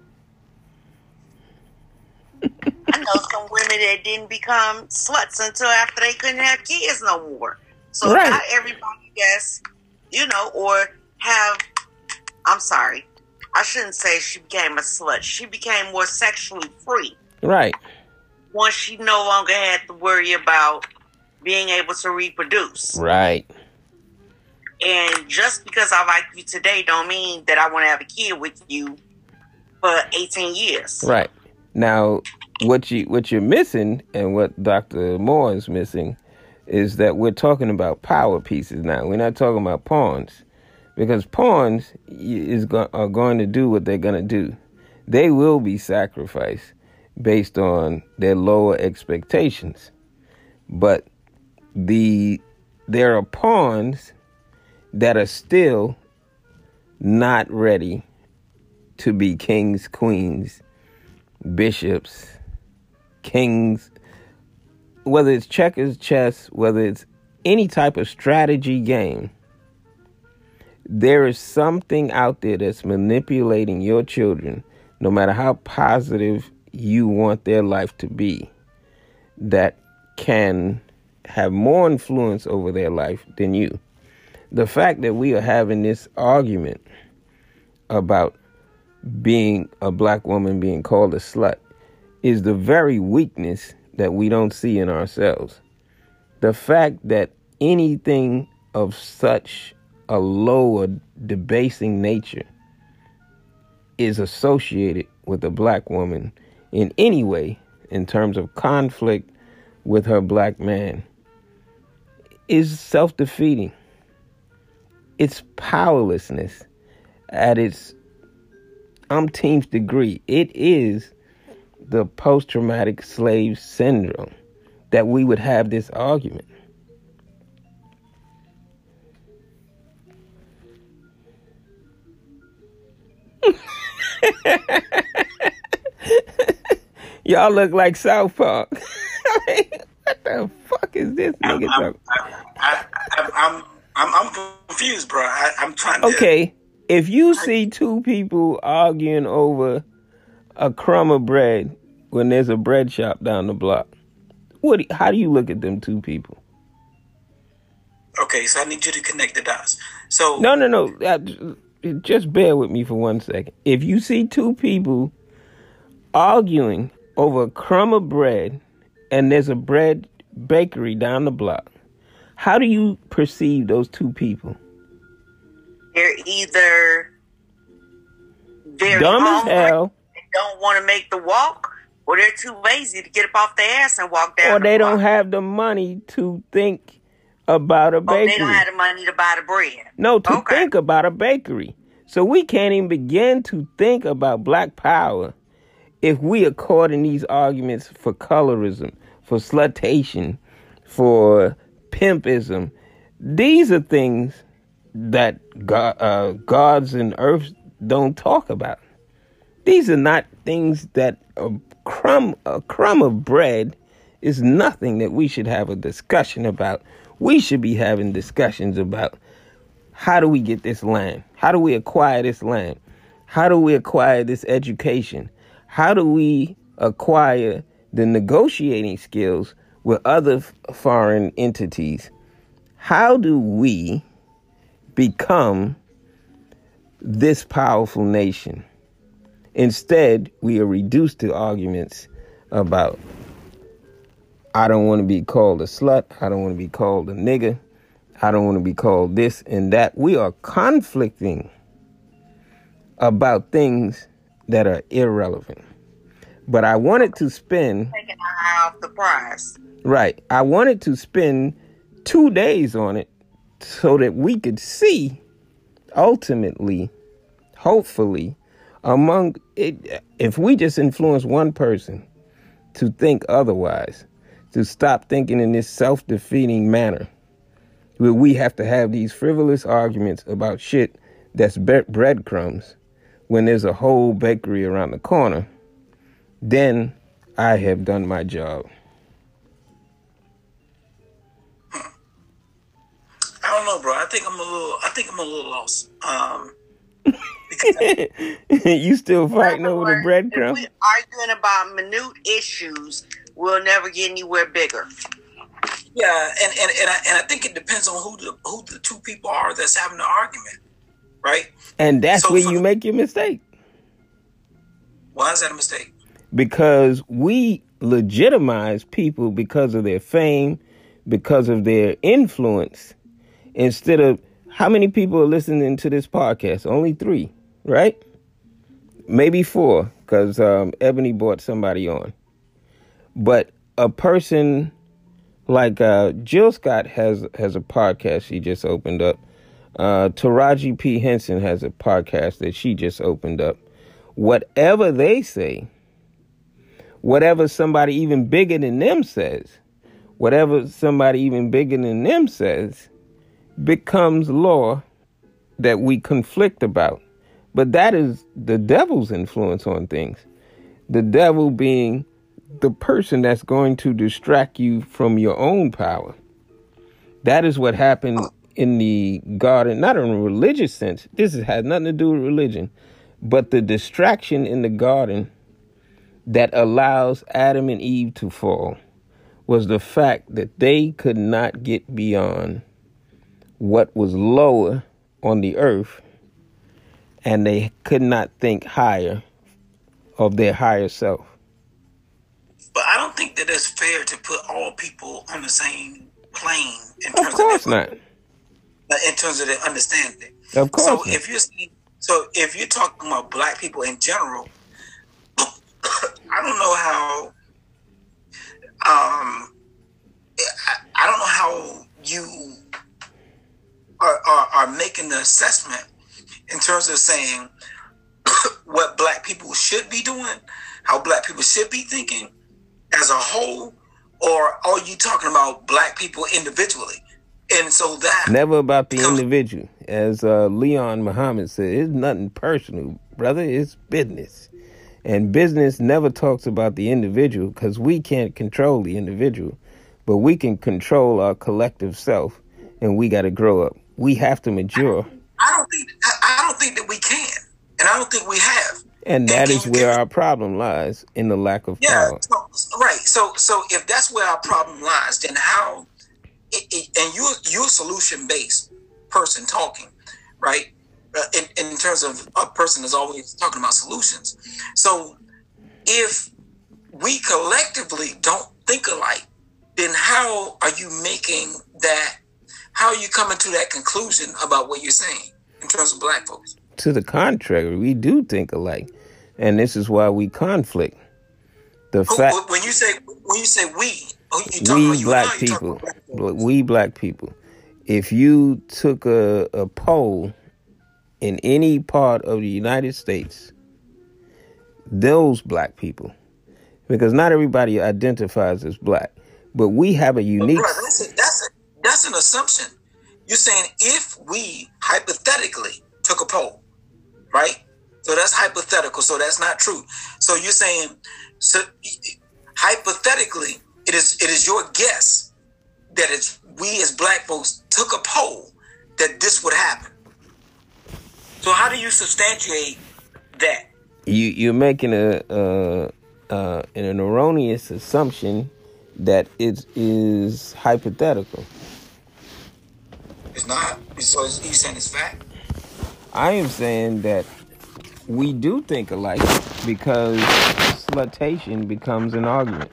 I know some women that didn't become sluts until after they couldn't have kids no more. So right. not everybody, yes, you know, or have. I'm sorry. I shouldn't say she became a slut. She became more sexually free. Right. Once she no longer had to worry about being able to reproduce. Right. And just because I like you today don't mean that I want to have a kid with you for 18 years. Right. Now, what you what you're missing and what Dr. Moore is missing is that we're talking about power pieces now. We're not talking about pawns because pawns is go- are going to do what they're going to do. They will be sacrificed based on their lower expectations. but the there are pawns that are still not ready to be kings, queens, bishops, kings, whether it's checkers, chess, whether it's any type of strategy game, there is something out there that's manipulating your children, no matter how positive you want their life to be, that can have more influence over their life than you. The fact that we are having this argument about being a black woman being called a slut is the very weakness that we don't see in ourselves. The fact that anything of such a lower, debasing nature is associated with a black woman in any way in terms of conflict with her black man is self defeating. It's powerlessness at its umpteenth degree. It is the post traumatic slave syndrome that we would have this argument. Y'all look like South Park. what the fuck is this nigga I'm, I'm, I, I'm, I'm confused, bro. I, am trying to. Okay, if you see two people arguing over a crumb of bread when there's a bread shop down the block, what? How do you look at them two people? Okay, so I need you to connect the dots. So no, no, no. Uh, Just bear with me for one second. If you see two people arguing over a crumb of bread and there's a bread bakery down the block, how do you perceive those two people? They're either very dumb as hell, They don't want to make the walk, or they're too lazy to get up off their ass and walk down. Or they the don't have the money to think about a bakery. Oh, they don't have the money to buy the bread. No, to Okay. think about a bakery. So we can't even begin to think about black power if we are caught in these arguments for colorism, for slutation, for pimpism. These are things that God, uh, gods and earth don't talk about. These are not things that a crumb a crumb of bread is nothing that we should have a discussion about. We should be having discussions about how do we get this land? How do we acquire this land? How do we acquire this education? How do we acquire the negotiating skills with other foreign entities? How do we become this powerful nation? Instead, we are reduced to arguments about I don't want to be called a slut. I don't want to be called a nigger. I don't want to be called this and that. We are conflicting about things that are irrelevant. But I wanted to spend, Taking eye off the prize. right, I wanted to spend two days on it so that we could see ultimately, hopefully, among it, if we just influence one person to think otherwise, to stop thinking in this self defeating manner, where we have to have these frivolous arguments about shit that's bre- breadcrumbs when there's a whole bakery around the corner, then I have done my job. I don't know, bro. I think I'm a little. I think I'm a little lost. Um, because you still fighting over the breadcrumbs? arguing about minute issues, we'll never get anywhere bigger. yeah, and and and I, and I think it depends on who the who the two people are that's having the argument, right? And that's So where you the- make your mistake. Why is that a mistake? because we legitimize people because of their fame, because of their influence, instead of how many people are listening to this podcast? Only three, right? Maybe four, because um, Ebony brought somebody on. But a person like uh, Jill Scott has has a podcast she just opened up. Uh, Taraji P Henson has a podcast that she just opened up. Whatever they say, whatever somebody even bigger than them says, whatever somebody even bigger than them says becomes law that we conflict about. But that is the devil's influence on things. The devil being the person that's going to distract you from your own power. That is what happened in the garden, not in a religious sense. This has nothing to do with religion, but the distraction in the garden that allows Adam and Eve to fall was the fact that they could not get beyond what was lower on the earth and they could not think higher of their higher self. But I don't think that it's fair to put all people on the same plane in terms of course of their, not. In terms of their understanding. Of course. So not. if you're so if you're talking about black people in general, I don't know how. Um, I, I don't know how you are, are, are making the assessment in terms of saying what black people should be doing, how black people should be thinking as a whole, or are you talking about black people individually? And so that never about the individual, as uh, Leon Muhammad said, it's nothing personal, brother. It's business, and business never talks about the individual because we can't control the individual, but we can control our collective self, and we got to grow up. We have to mature. I don't think I don't think that we can, and I don't think we have. And that is where our problem lies in the lack of yeah, power. So, right. So, so if that's where our problem lies, then how? It, it, and you're you're a solution based person talking, right? Uh, in, in terms of a person is always talking about solutions. So, if we collectively don't think alike, then how are you making that? How are you coming to that conclusion about what you're saying in terms of black folks? To the contrary, we do think alike, and this is why we conflict. The oh, fact when you say when you say we, oh, we black people, we black people. If you took a, a poll in any part of the United States, those black people, because not everybody identifies as black, but we have a unique. Bro, that's, a, that's, a, that's an assumption. You're saying if we hypothetically took a poll right? So that's hypothetical. So that's not true. So you're saying, so hypothetically, it is it is your guess that it's we as black folks took a poll that this would happen. So how do you substantiate that? You you're making a uh, uh, an erroneous assumption that it is hypothetical. It's not. So you saying it's fact? I am saying that we do think alike because slutation becomes an argument.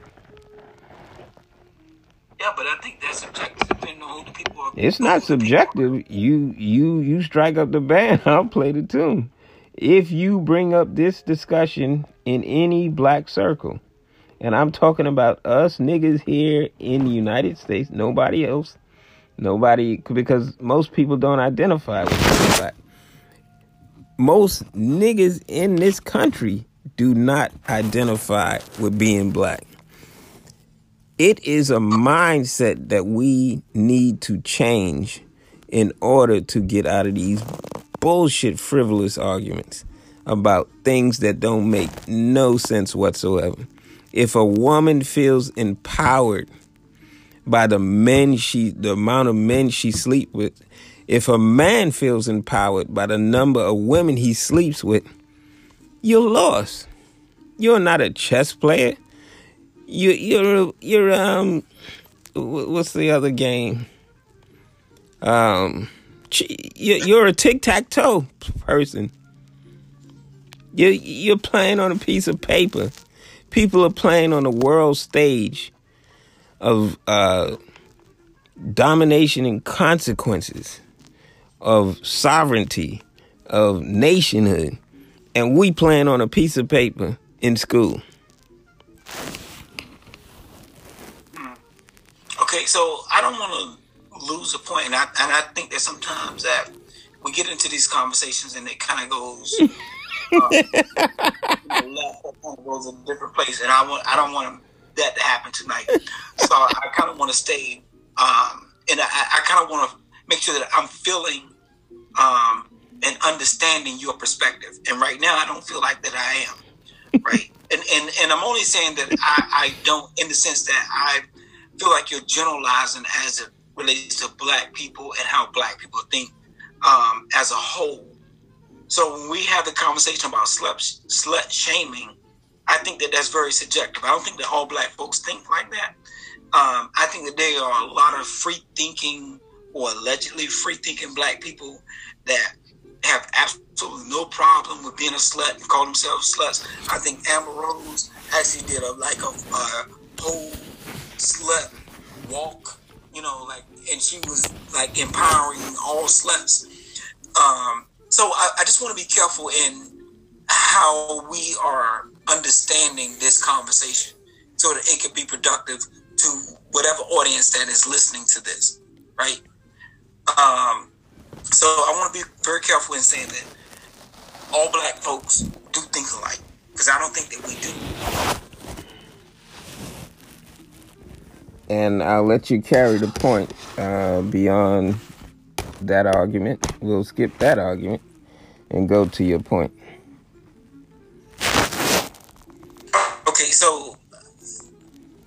Yeah, but I think that's subjective depending on who the people are. It's not subjective. You you you strike up the band, I'll play the tune. If you bring up this discussion in any black circle, and I'm talking about us niggas here in the United States, nobody else, nobody because most people don't identify with black most niggas in this country do not identify with being black. It is a mindset that we need to change in order to get out of these bullshit, frivolous arguments about things that don't make no sense whatsoever. If a woman feels empowered by the men she, the amount of men she sleep with, if a man feels empowered by the number of women he sleeps with, you're lost. You're not a chess player. You, you're you're um, what's the other game? Um, you're a tic tac toe person. You're you're playing on a piece of paper. People are playing on the world stage of uh, domination and consequences of sovereignty, of nationhood, and we playing on a piece of paper in school. Okay, so I don't want to lose a point, and I, and I think that sometimes that we get into these conversations and it kind of goes uh, left, goes a different place, and I want I don't want that to happen tonight. so I, I kind of want to stay, um, and I, I kind of want to make sure that I'm feeling um, and understanding your perspective. And right now, I don't feel like that I am. Right. and, and, and I'm only saying that I, I don't, in the sense that I feel like you're generalizing as it relates to black people and how black people think um, as a whole. So when we have the conversation about slut, slut shaming, I think that that's very subjective. I don't think that all black folks think like that. Um, I think that there are a lot of free thinking or allegedly free thinking black people that have absolutely no problem with being a slut and call themselves sluts. I think Amber Rose actually did a like a uh, whole slut walk, you know, like, and she was like empowering all sluts. Um, so I, I just want to be careful in how we are understanding this conversation so that it can be productive to whatever audience that is listening to this, right? Um, so I want to be very careful in saying that all black folks do think alike because I don't think that we do. And I'll let you carry the point uh, beyond that argument. We'll skip that argument and go to your point. Okay, so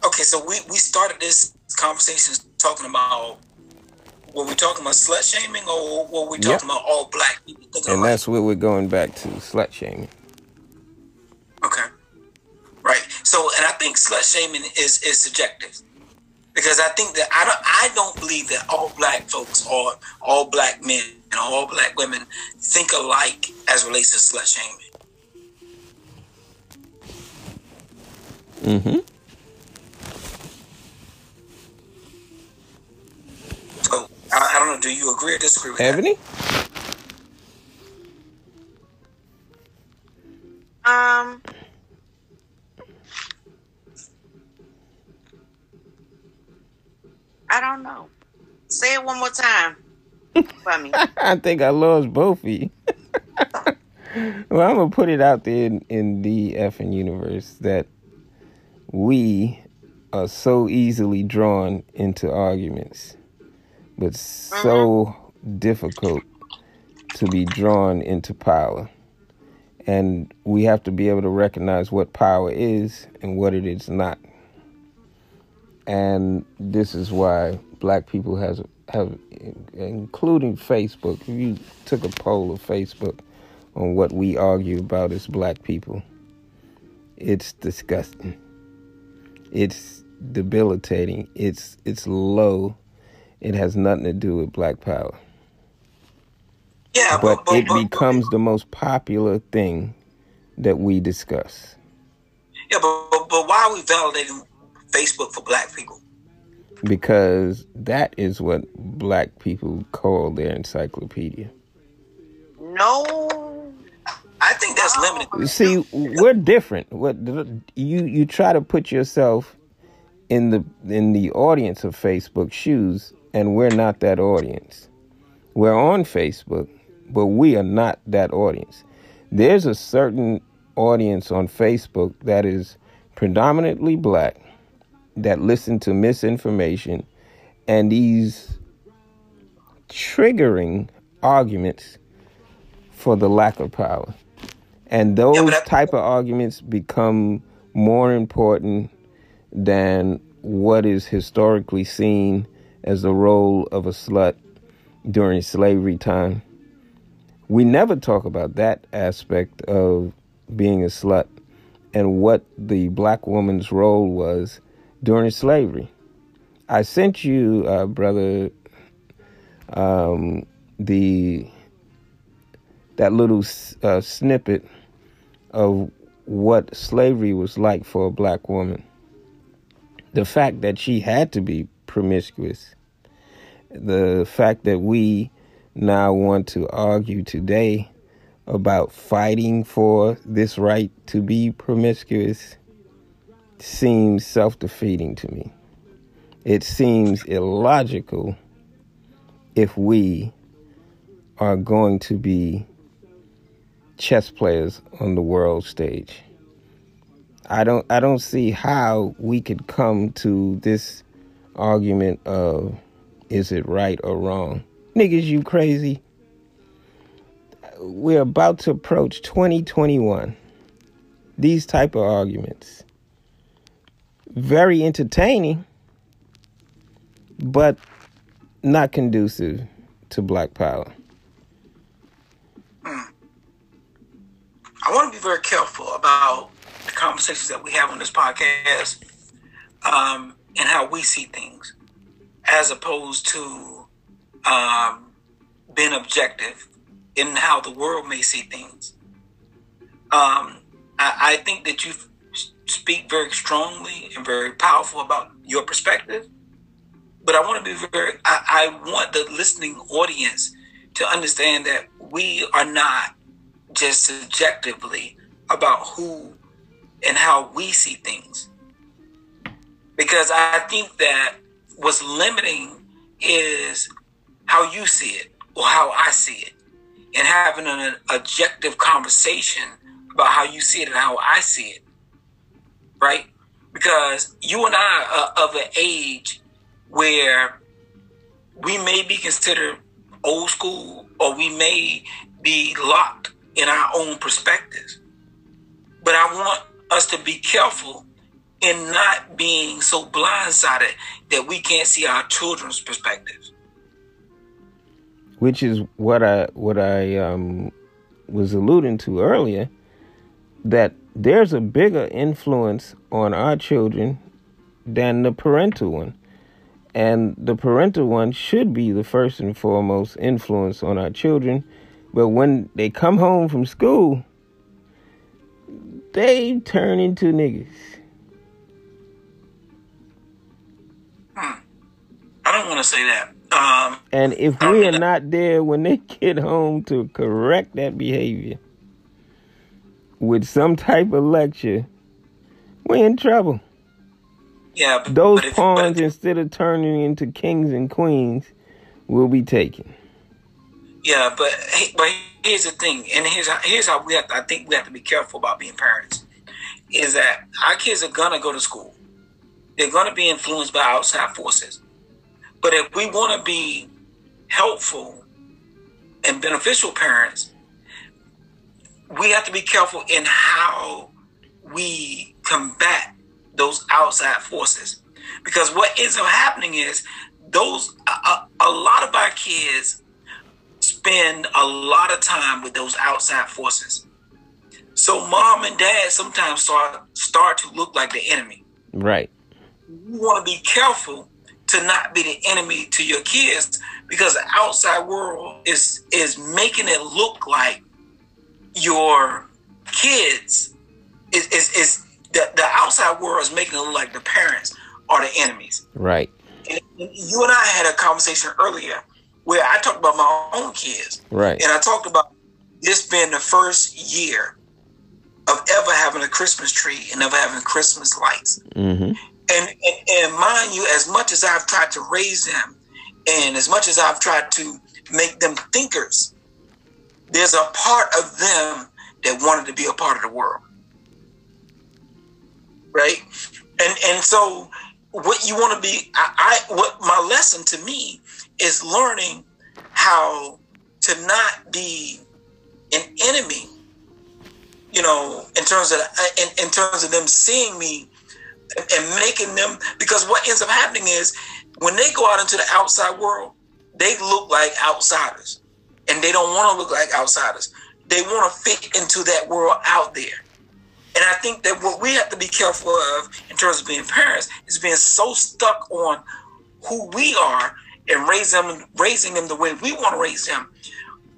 okay, so we, we started this conversation talking about were we talking about slut shaming or were we talking yep. about all black people? And that's what we're going back to slut shaming. Okay. Right. So, and I think slut shaming is, is subjective because I think that I don't, I don't believe that all black folks or all black men and all black women think alike as relates to slut shaming. Mm-hmm. I, I don't know. Do you agree or disagree with Ebony? That? Um. I don't know. Say it one more time for me. I think I lost both of you. well, I'm gonna put it out there in, in the effing universe that we are so easily drawn into arguments but so mm-hmm. difficult to be drawn into power. And we have to be able to recognize what power is and what it is not. And this is why black people has have including Facebook. If you took a poll of Facebook on what we argue about as black people, it's disgusting. It's debilitating. It's it's low it has nothing to do with black power. Yeah, but, but, but it but, becomes the most popular thing that we discuss. Yeah, but, but, but why are we validating Facebook for black people? Because that is what black people call their encyclopedia. No. I think that's limited. See, we're different. What you you try to put yourself in the in the audience of Facebook shoes and we're not that audience. We're on Facebook, but we are not that audience. There's a certain audience on Facebook that is predominantly black that listen to misinformation and these triggering arguments for the lack of power. And those yeah, type of arguments become more important than what is historically seen as the role of a slut during slavery time. We never talk about that aspect of being a slut and what the black woman's role was during slavery. I sent you, uh, brother, um, the that little uh, snippet of what slavery was like for a black woman. The fact that she had to be promiscuous. The fact that we now want to argue today about fighting for this right to be promiscuous seems self defeating to me. It seems illogical if we are going to be chess players on the world stage. I don't I don't see how we could come to this argument of is it right or wrong. Niggas, you crazy. We're about to approach 2021. These type of arguments. Very entertaining, but not conducive to black power. I want to be very careful about the conversations that we have on this podcast um, and how we see things, as opposed to um, being objective in how the world may see things. Um, I, I think that you speak very strongly and very powerful about your perspective, but I want to be very. I, I want the listening audience to understand that we are not just subjectively about who and how we see things. Because I think that what's limiting is how you see it or how I see it. And having an objective conversation about how you see it and how I see it. Right? Because you and I are of an age where we may be considered old school or we may be locked in our own perspectives. But I want us to be careful in not being so blindsided that we can't see our children's perspectives. Which is what I what I um, was alluding to earlier, that there's a bigger influence on our children than the parental one. And the parental one should be the first and foremost influence on our children. But when they come home from school, they turn into niggas. I don't want to say that. Um, and if we are not there when they get home to correct that behavior with some type of lecture, we're in trouble. Yeah, but, those but if, pawns but, instead of turning into kings and queens will be taken. Yeah, but but here's the thing, and here's how, here's how we have. To, I think we have to be careful about being parents. Is that our kids are gonna go to school. They're gonna be influenced by outside forces. But if we want to be helpful and beneficial parents, we have to be careful in how we combat those outside forces. Because what ends up happening is those a, a, lot of our kids spend a lot of time with those outside forces. So mom and dad sometimes start start to look like the enemy. Right. You want to be careful to not be the enemy to your kids because the outside world is is making it look like your kids is is, is the, the outside world is making it look like the parents are the enemies. Right. And you and I had a conversation earlier where I talked about my own kids. Right. And I talked about this being the first year of ever having a Christmas tree and ever having Christmas lights. Mm-hmm. And, and and mind you, as much as I've tried to raise them, and as much as I've tried to make them thinkers, there's a part of them that wanted to be a part of the world right? And and so what you want to be, I, I what my lesson to me is learning how to not be an enemy, you know, in terms of in, in terms of them seeing me and, making them because what ends up happening is when they go out into the outside world, they look like outsiders, and they don't want to look like outsiders. They want to fit into that world out there. And I think that what we have to be careful of in terms of being parents is being so stuck on who we are and raise them, raising them the way we want to raise them,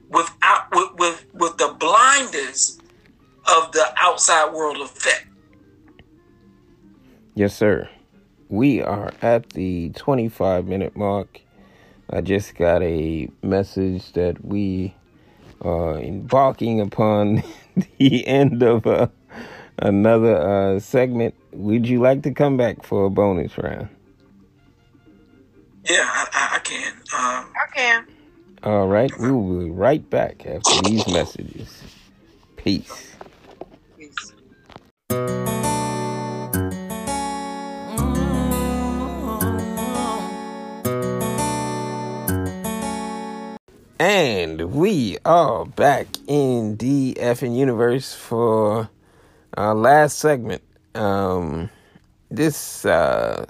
without with with, with the blinders of the outside world effect. Yes, sir. We are at the 25 minute mark. I just got a message that we are embarking upon the end of a another uh, segment. Would you like to come back for a bonus round? Yeah, I, I can. Um, I can. All right, we will be right back after these messages. Peace. Peace. And we are back in DF and Universe for our last segment. Um, this uh,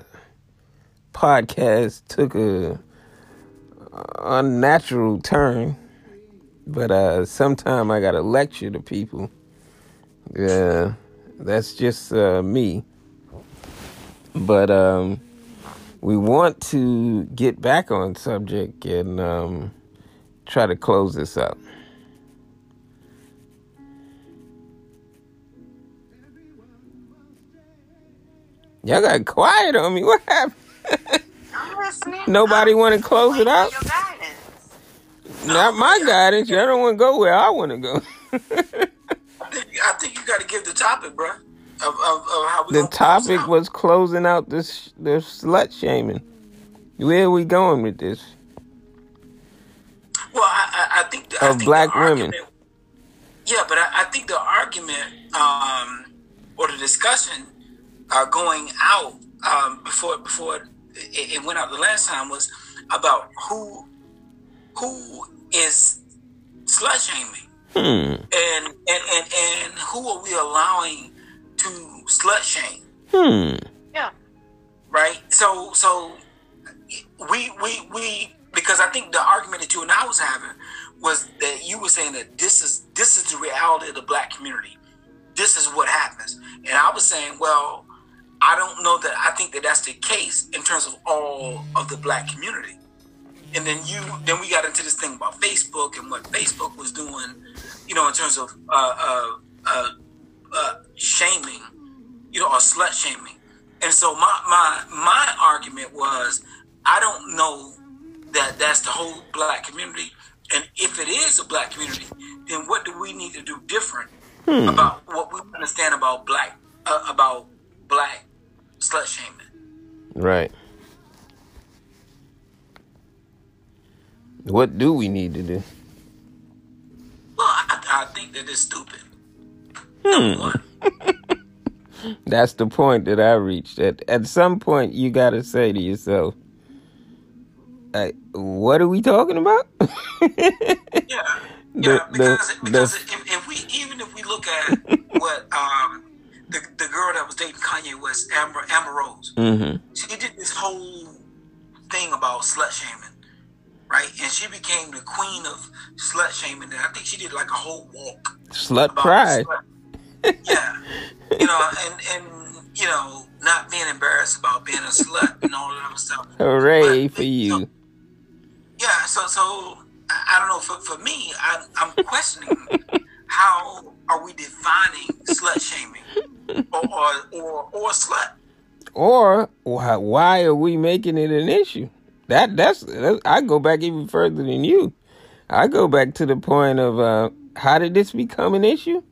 podcast took a unnatural turn, but uh, sometime I got to lecture to people. Yeah, that's just uh, me. But um, we want to get back on subject and um, try to close this up. Y'all got quiet on me. What happened? Nobody want to close it up. Not my guidance. Y'all don't want to go where I want to go. I think, you got to give the topic, bro. Of, of, of how we the topic was closing out this this slut shaming. Where are we going with this? Well, I, I, I think the, I Of think black the women. Yeah, but I, I think the argument um, or the discussion uh, going out um, before before it, it went out the last time was about who who is slut shaming Hmm. and, and and and who are we allowing to slut shame Hmm. Yeah. right? So so we we we because I think the argument that you and I was having was that you were saying that this is this is the reality of the black community. This is what happens, and I was saying, well, I don't know that I think that that's the case in terms of all of the black community. And then you then we got into this thing about Facebook and what Facebook was doing, you know, in terms of uh, uh, uh, uh, shaming, you know, or slut shaming. And so my my my argument was, I don't know that that's the whole black community. And if it is a black community, then what do we need to do different about what we understand about black uh, about black slut shaming? Right. What do we need to do? Well, I, I think that it's stupid. One. That's the point that I reached. At at some point, you got to say to yourself, "Hey, "What are we talking about?" Yeah, The- yeah. Because, the- because the- if, if we even if we look at what um the the girl that was dating Kanye was Amber Amber Rose, mm-hmm. she did this whole thing about slut shaming, right? And she became the queen of slut shaming. And I think she did like a whole walk Slut pride. slut. Yeah, you know, and and you know, not being embarrassed about being a slut and all that other stuff. Hooray But, for you! Yeah, so so I, I don't know. For for me, I, I'm questioning how are we defining slut shaming or or or, or slut? Or why, why are we making it an issue? That that's, that's I go back even further than you. I go back to the point of uh, how did this become an issue?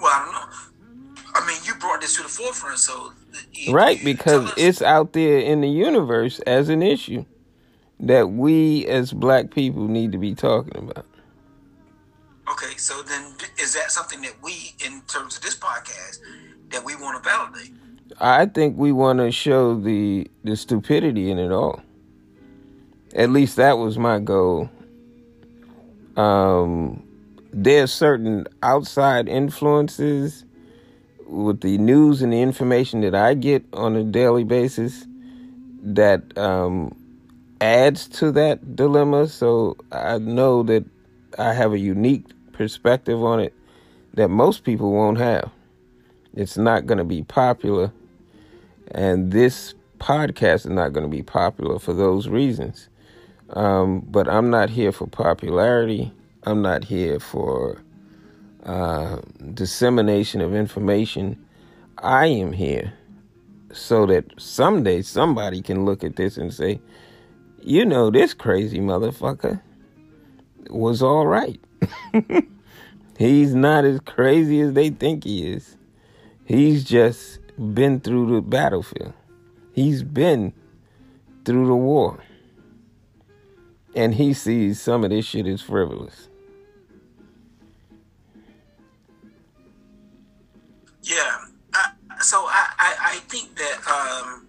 Well, I don't know. I mean, you brought this to the forefront, so Right, because it's out there in the universe as an issue that we as black people need to be talking about. okay. So then, is that something that we, in terms of this podcast, that we want to validate? I think we want to show the the stupidity in it all. At least that was my goal. Um, there's certain outside influences with the news and the information that I get on a daily basis that um, adds to that dilemma. So I know that I have a unique perspective on it that most people won't have. It's not going to be popular and this podcast is not going to be popular for those reasons. Um, but I'm not here for popularity. I'm not here for uh, dissemination of information. I am here so that someday somebody can look at this and say, you know, this crazy motherfucker was all right. He's not as crazy as they think he is. He's just been through the battlefield. He's been through the war. And he sees some of this shit as frivolous. I, think that um,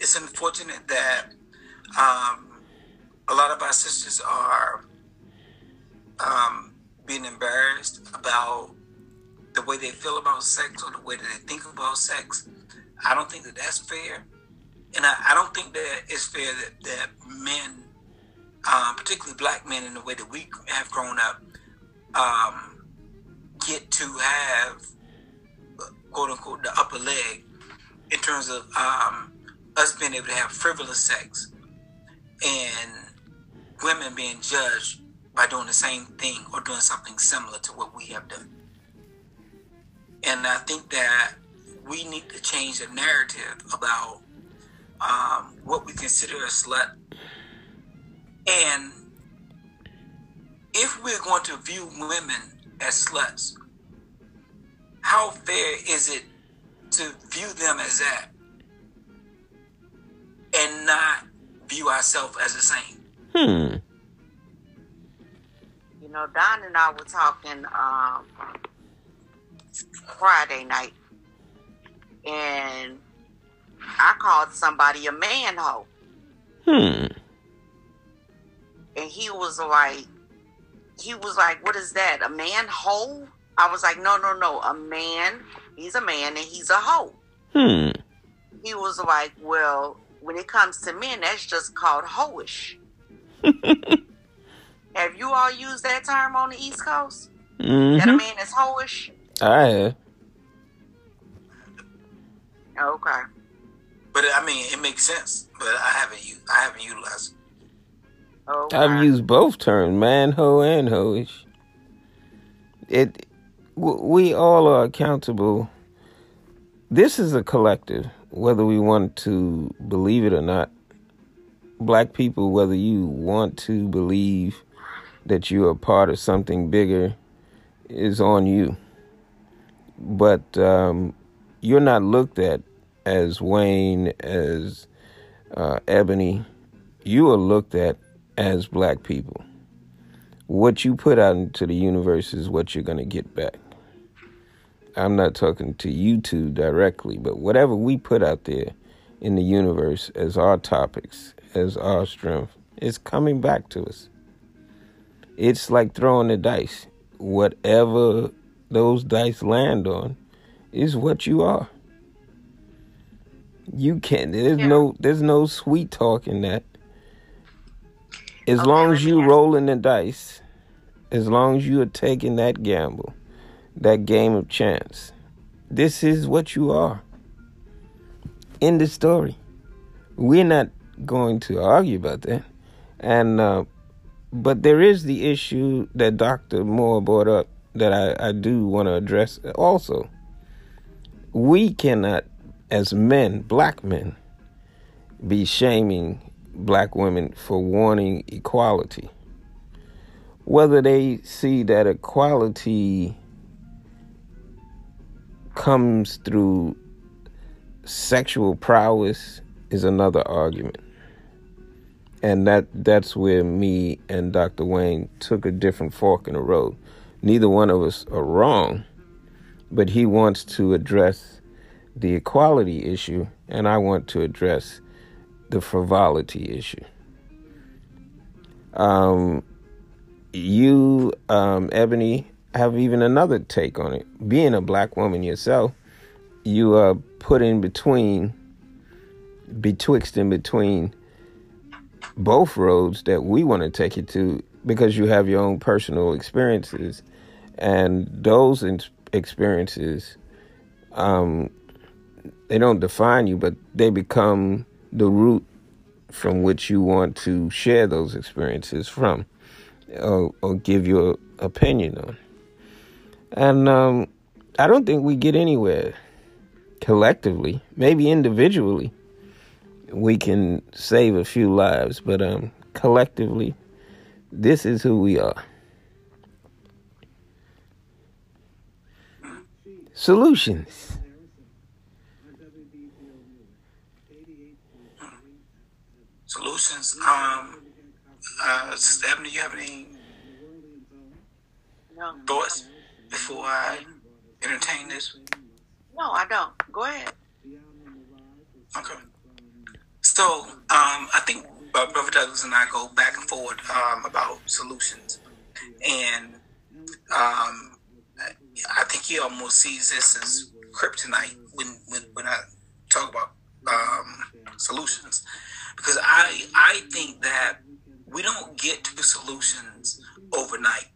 it's unfortunate that um, a lot of our sisters are um, being embarrassed about the way they feel about sex or the way that they think about sex. I don't think that that's fair. And I, I don't think that it's fair that, that men, um, particularly black men, in the way that we have grown up, um, get to have quote unquote the upper leg in terms of um, us being able to have frivolous sex and women being judged by doing the same thing or doing something similar to what we have done. And I think that we need to change the narrative about um, what we consider a slut. And if we're going to view women as sluts, how fair is it to view them as that and not view ourselves as the same? Hmm. You know, Don and I were talking um, Friday night, and I called somebody a man hoe. Hmm. And he was like, he was like, what is that? A man hoe? I was like, no, no, no. A man, he's a man and he's a hoe. Hmm. He was like, well, when it comes to men, that's just called hoish. have you all used that term on the East Coast? Mm-hmm. That a man is hoish? I have. Okay. But I mean, it makes sense. But I haven't used, I haven't utilized. It. Okay. I've used both terms, man, ho, and hoish. It, w- we all are accountable. This is a collective, whether we want to believe it or not. Black people, whether you want to believe that you are part of something bigger, is on you. But um, you're not looked at as Wayne, as uh, Ebony. You are looked at as black people. What you put out into the universe is what you're going to get back. I'm not talking to you two directly, but whatever we put out there in the universe as our topics, as our strength, is coming back to us. It's like throwing the dice. Whatever those dice land on is what you are. You can't. There's Yeah. no. There's no sweet talk in that. As Okay, long as you ask- rolling the dice, as long as you are taking that gamble, that game of chance, this is what you are. End the story. We're not going to argue about that, and uh, but there is the issue that Doctor Moore brought up that I, I do want to address also. We cannot, as men, black men, be shaming black women for wanting equality. Whether they see that equality comes through sexual prowess is another argument. And that that's where me and Dr. Wayne took a different fork in the road. Neither one of us are wrong, but he wants to address the equality issue and I want to address the frivolity issue. Um, you, um, Ebony, have even another take on it. Being a black woman yourself, you are put in between, betwixt in between both roads that we want to take you to because you have your own personal experiences, and those experiences, um, they don't define you, but they become the root from which you want to share those experiences from or, or give your opinion on. And um, I don't think we get anywhere collectively, maybe individually. We can save a few lives, but um, collectively, this is who we are. Solutions. Solutions. Um, uh, Sister Ebony, you have any No, thoughts before I entertain this? no, I don't. Go ahead. Okay. So, um, I think Brother Douglas and I go back and forth um, about solutions, and um, I think he almost sees this as kryptonite when when, when I talk about um, solutions, because I I think that we don't get to solutions overnight.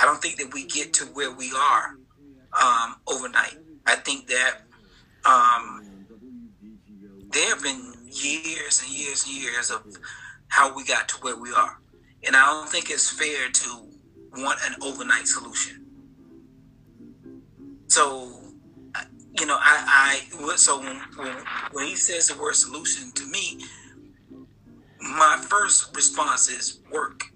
I don't think that we get to where we are um, overnight. I think that um, there have been years and years and years of how we got to where we are. And I don't think it's fair to want an overnight solution. So, you know, I, I so when, when, when he says the word solution to me, my first response is work.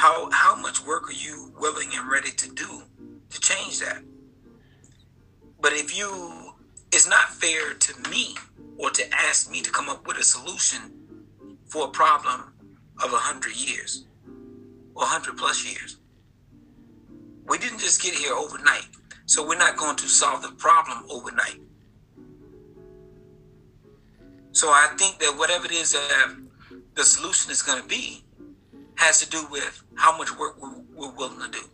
How how much work are you willing and ready to do to change that? But if you, it's not fair to me or to ask me to come up with a solution for a problem of a hundred years or hundred plus years. We didn't just get here overnight, so we're not going to solve the problem overnight. So I think that whatever it is that the solution is going to be has to do with how much work we're willing to do.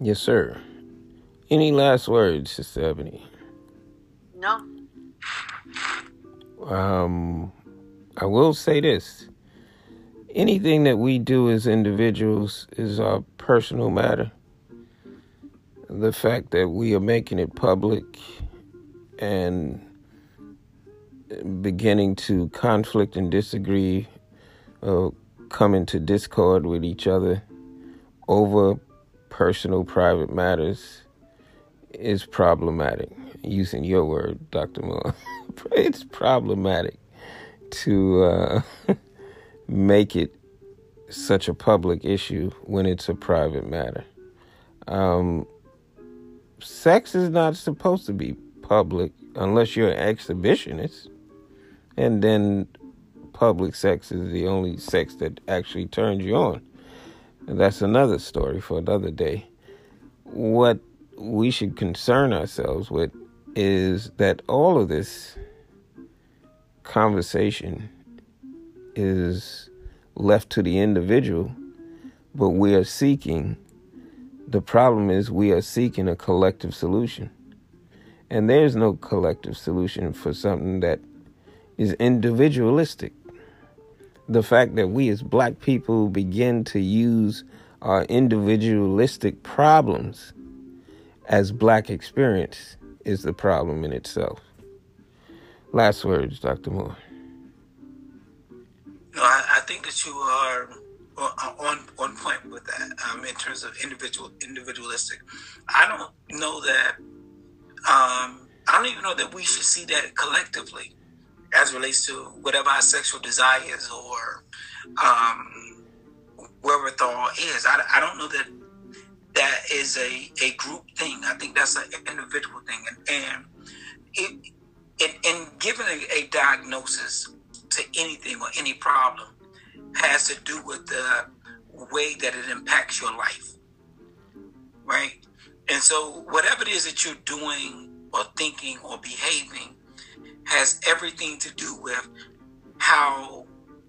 Yes, sir. Any last words, Sister Ebony? No. Um, I will say this. Anything that we do as individuals is our personal matter. The fact that we are making it public and beginning to conflict and disagree, uh, come into discord with each other over personal, private matters is problematic. Using your word, Dr. Moore, it's problematic to uh, make it such a public issue when it's a private matter. Um, sex is not supposed to be public unless you're an exhibitionist, and then public sex is the only sex that actually turns you on. And that's another story for another day. What we should concern ourselves with is that all of this conversation is left to the individual, but we are seeking, the problem is we are seeking a collective solution. And there's no collective solution for something that is individualistic the fact that we as black people begin to use our individualistic problems as black experience is the problem in itself. Last words, Dr. Moore. No, I, I think that you are on on point with that um, in terms of individual individualistic. I don't know that. Um, I don't even know that we should see that collectively as relates to whatever our sexual desires or um, wherewithal is. I, I don't know that that is a, a group thing. I think that's an individual thing. And, and it, it, in giving a, a diagnosis to anything or any problem has to do with the way that it impacts your life. Right? And so, whatever it is that you're doing or thinking or behaving has everything to do with how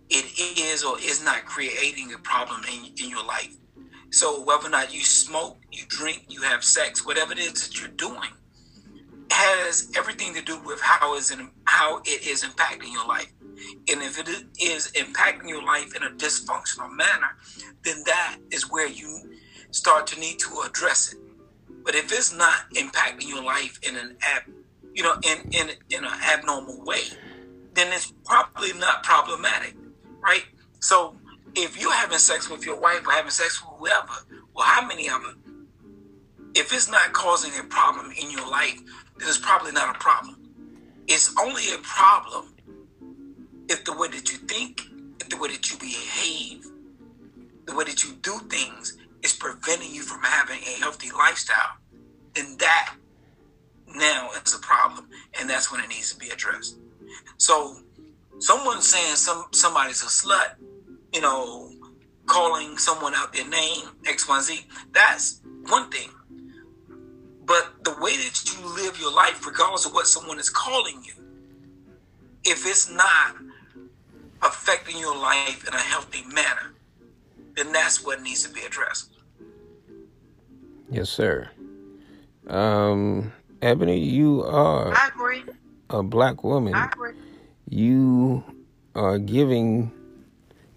it is or is not creating a problem in, in your life. So whether or not you smoke, you drink, you have sex, whatever it is that you're doing, has everything to do with how is it, how it is impacting your life. And if it is impacting your life in a dysfunctional manner, then that is where you start to need to address it. But if it's not impacting your life in an you know, in in in an abnormal way, then it's probably not problematic, right? So if you're having sex with your wife or having sex with whoever, well, how many of them? If it's not causing a problem in your life, then it's probably not a problem. It's only a problem if the way that you think, if the way that you behave, the way that you do things is preventing you from having a healthy lifestyle, then that now it's a problem, and that's when it needs to be addressed. So, someone saying some somebody's a slut, you know, calling someone out their name X Y Z, that's one thing. But the way that you live your life, regardless of what someone is calling you, if it's not affecting your life in a healthy manner, then that's what needs to be addressed. Yes, sir. Um, Ebony, you are a black woman. You are giving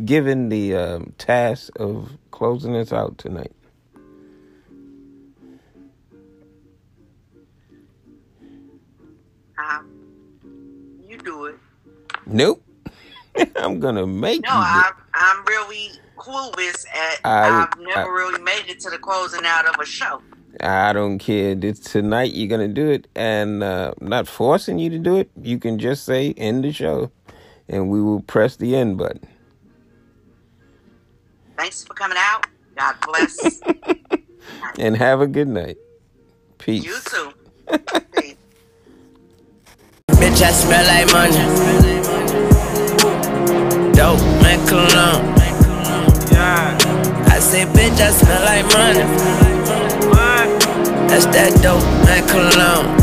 given the um, task of closing us out tonight. Um, you do it. Nope. I'm gonna make No, you. do I, I'm really clueless at. I- I've never I- really made it to the closing out of a show. I don't care. This tonight you're gonna do it, and uh, I'm not forcing you to do it. You can just say end the show, and we will press the end button. Thanks for coming out. God bless. And have a good night. Peace. you too. Peace. Bitch, I smell like money. Dope, man, cologne. I say, bitch, I smell like money. That's that dope, man, cologne.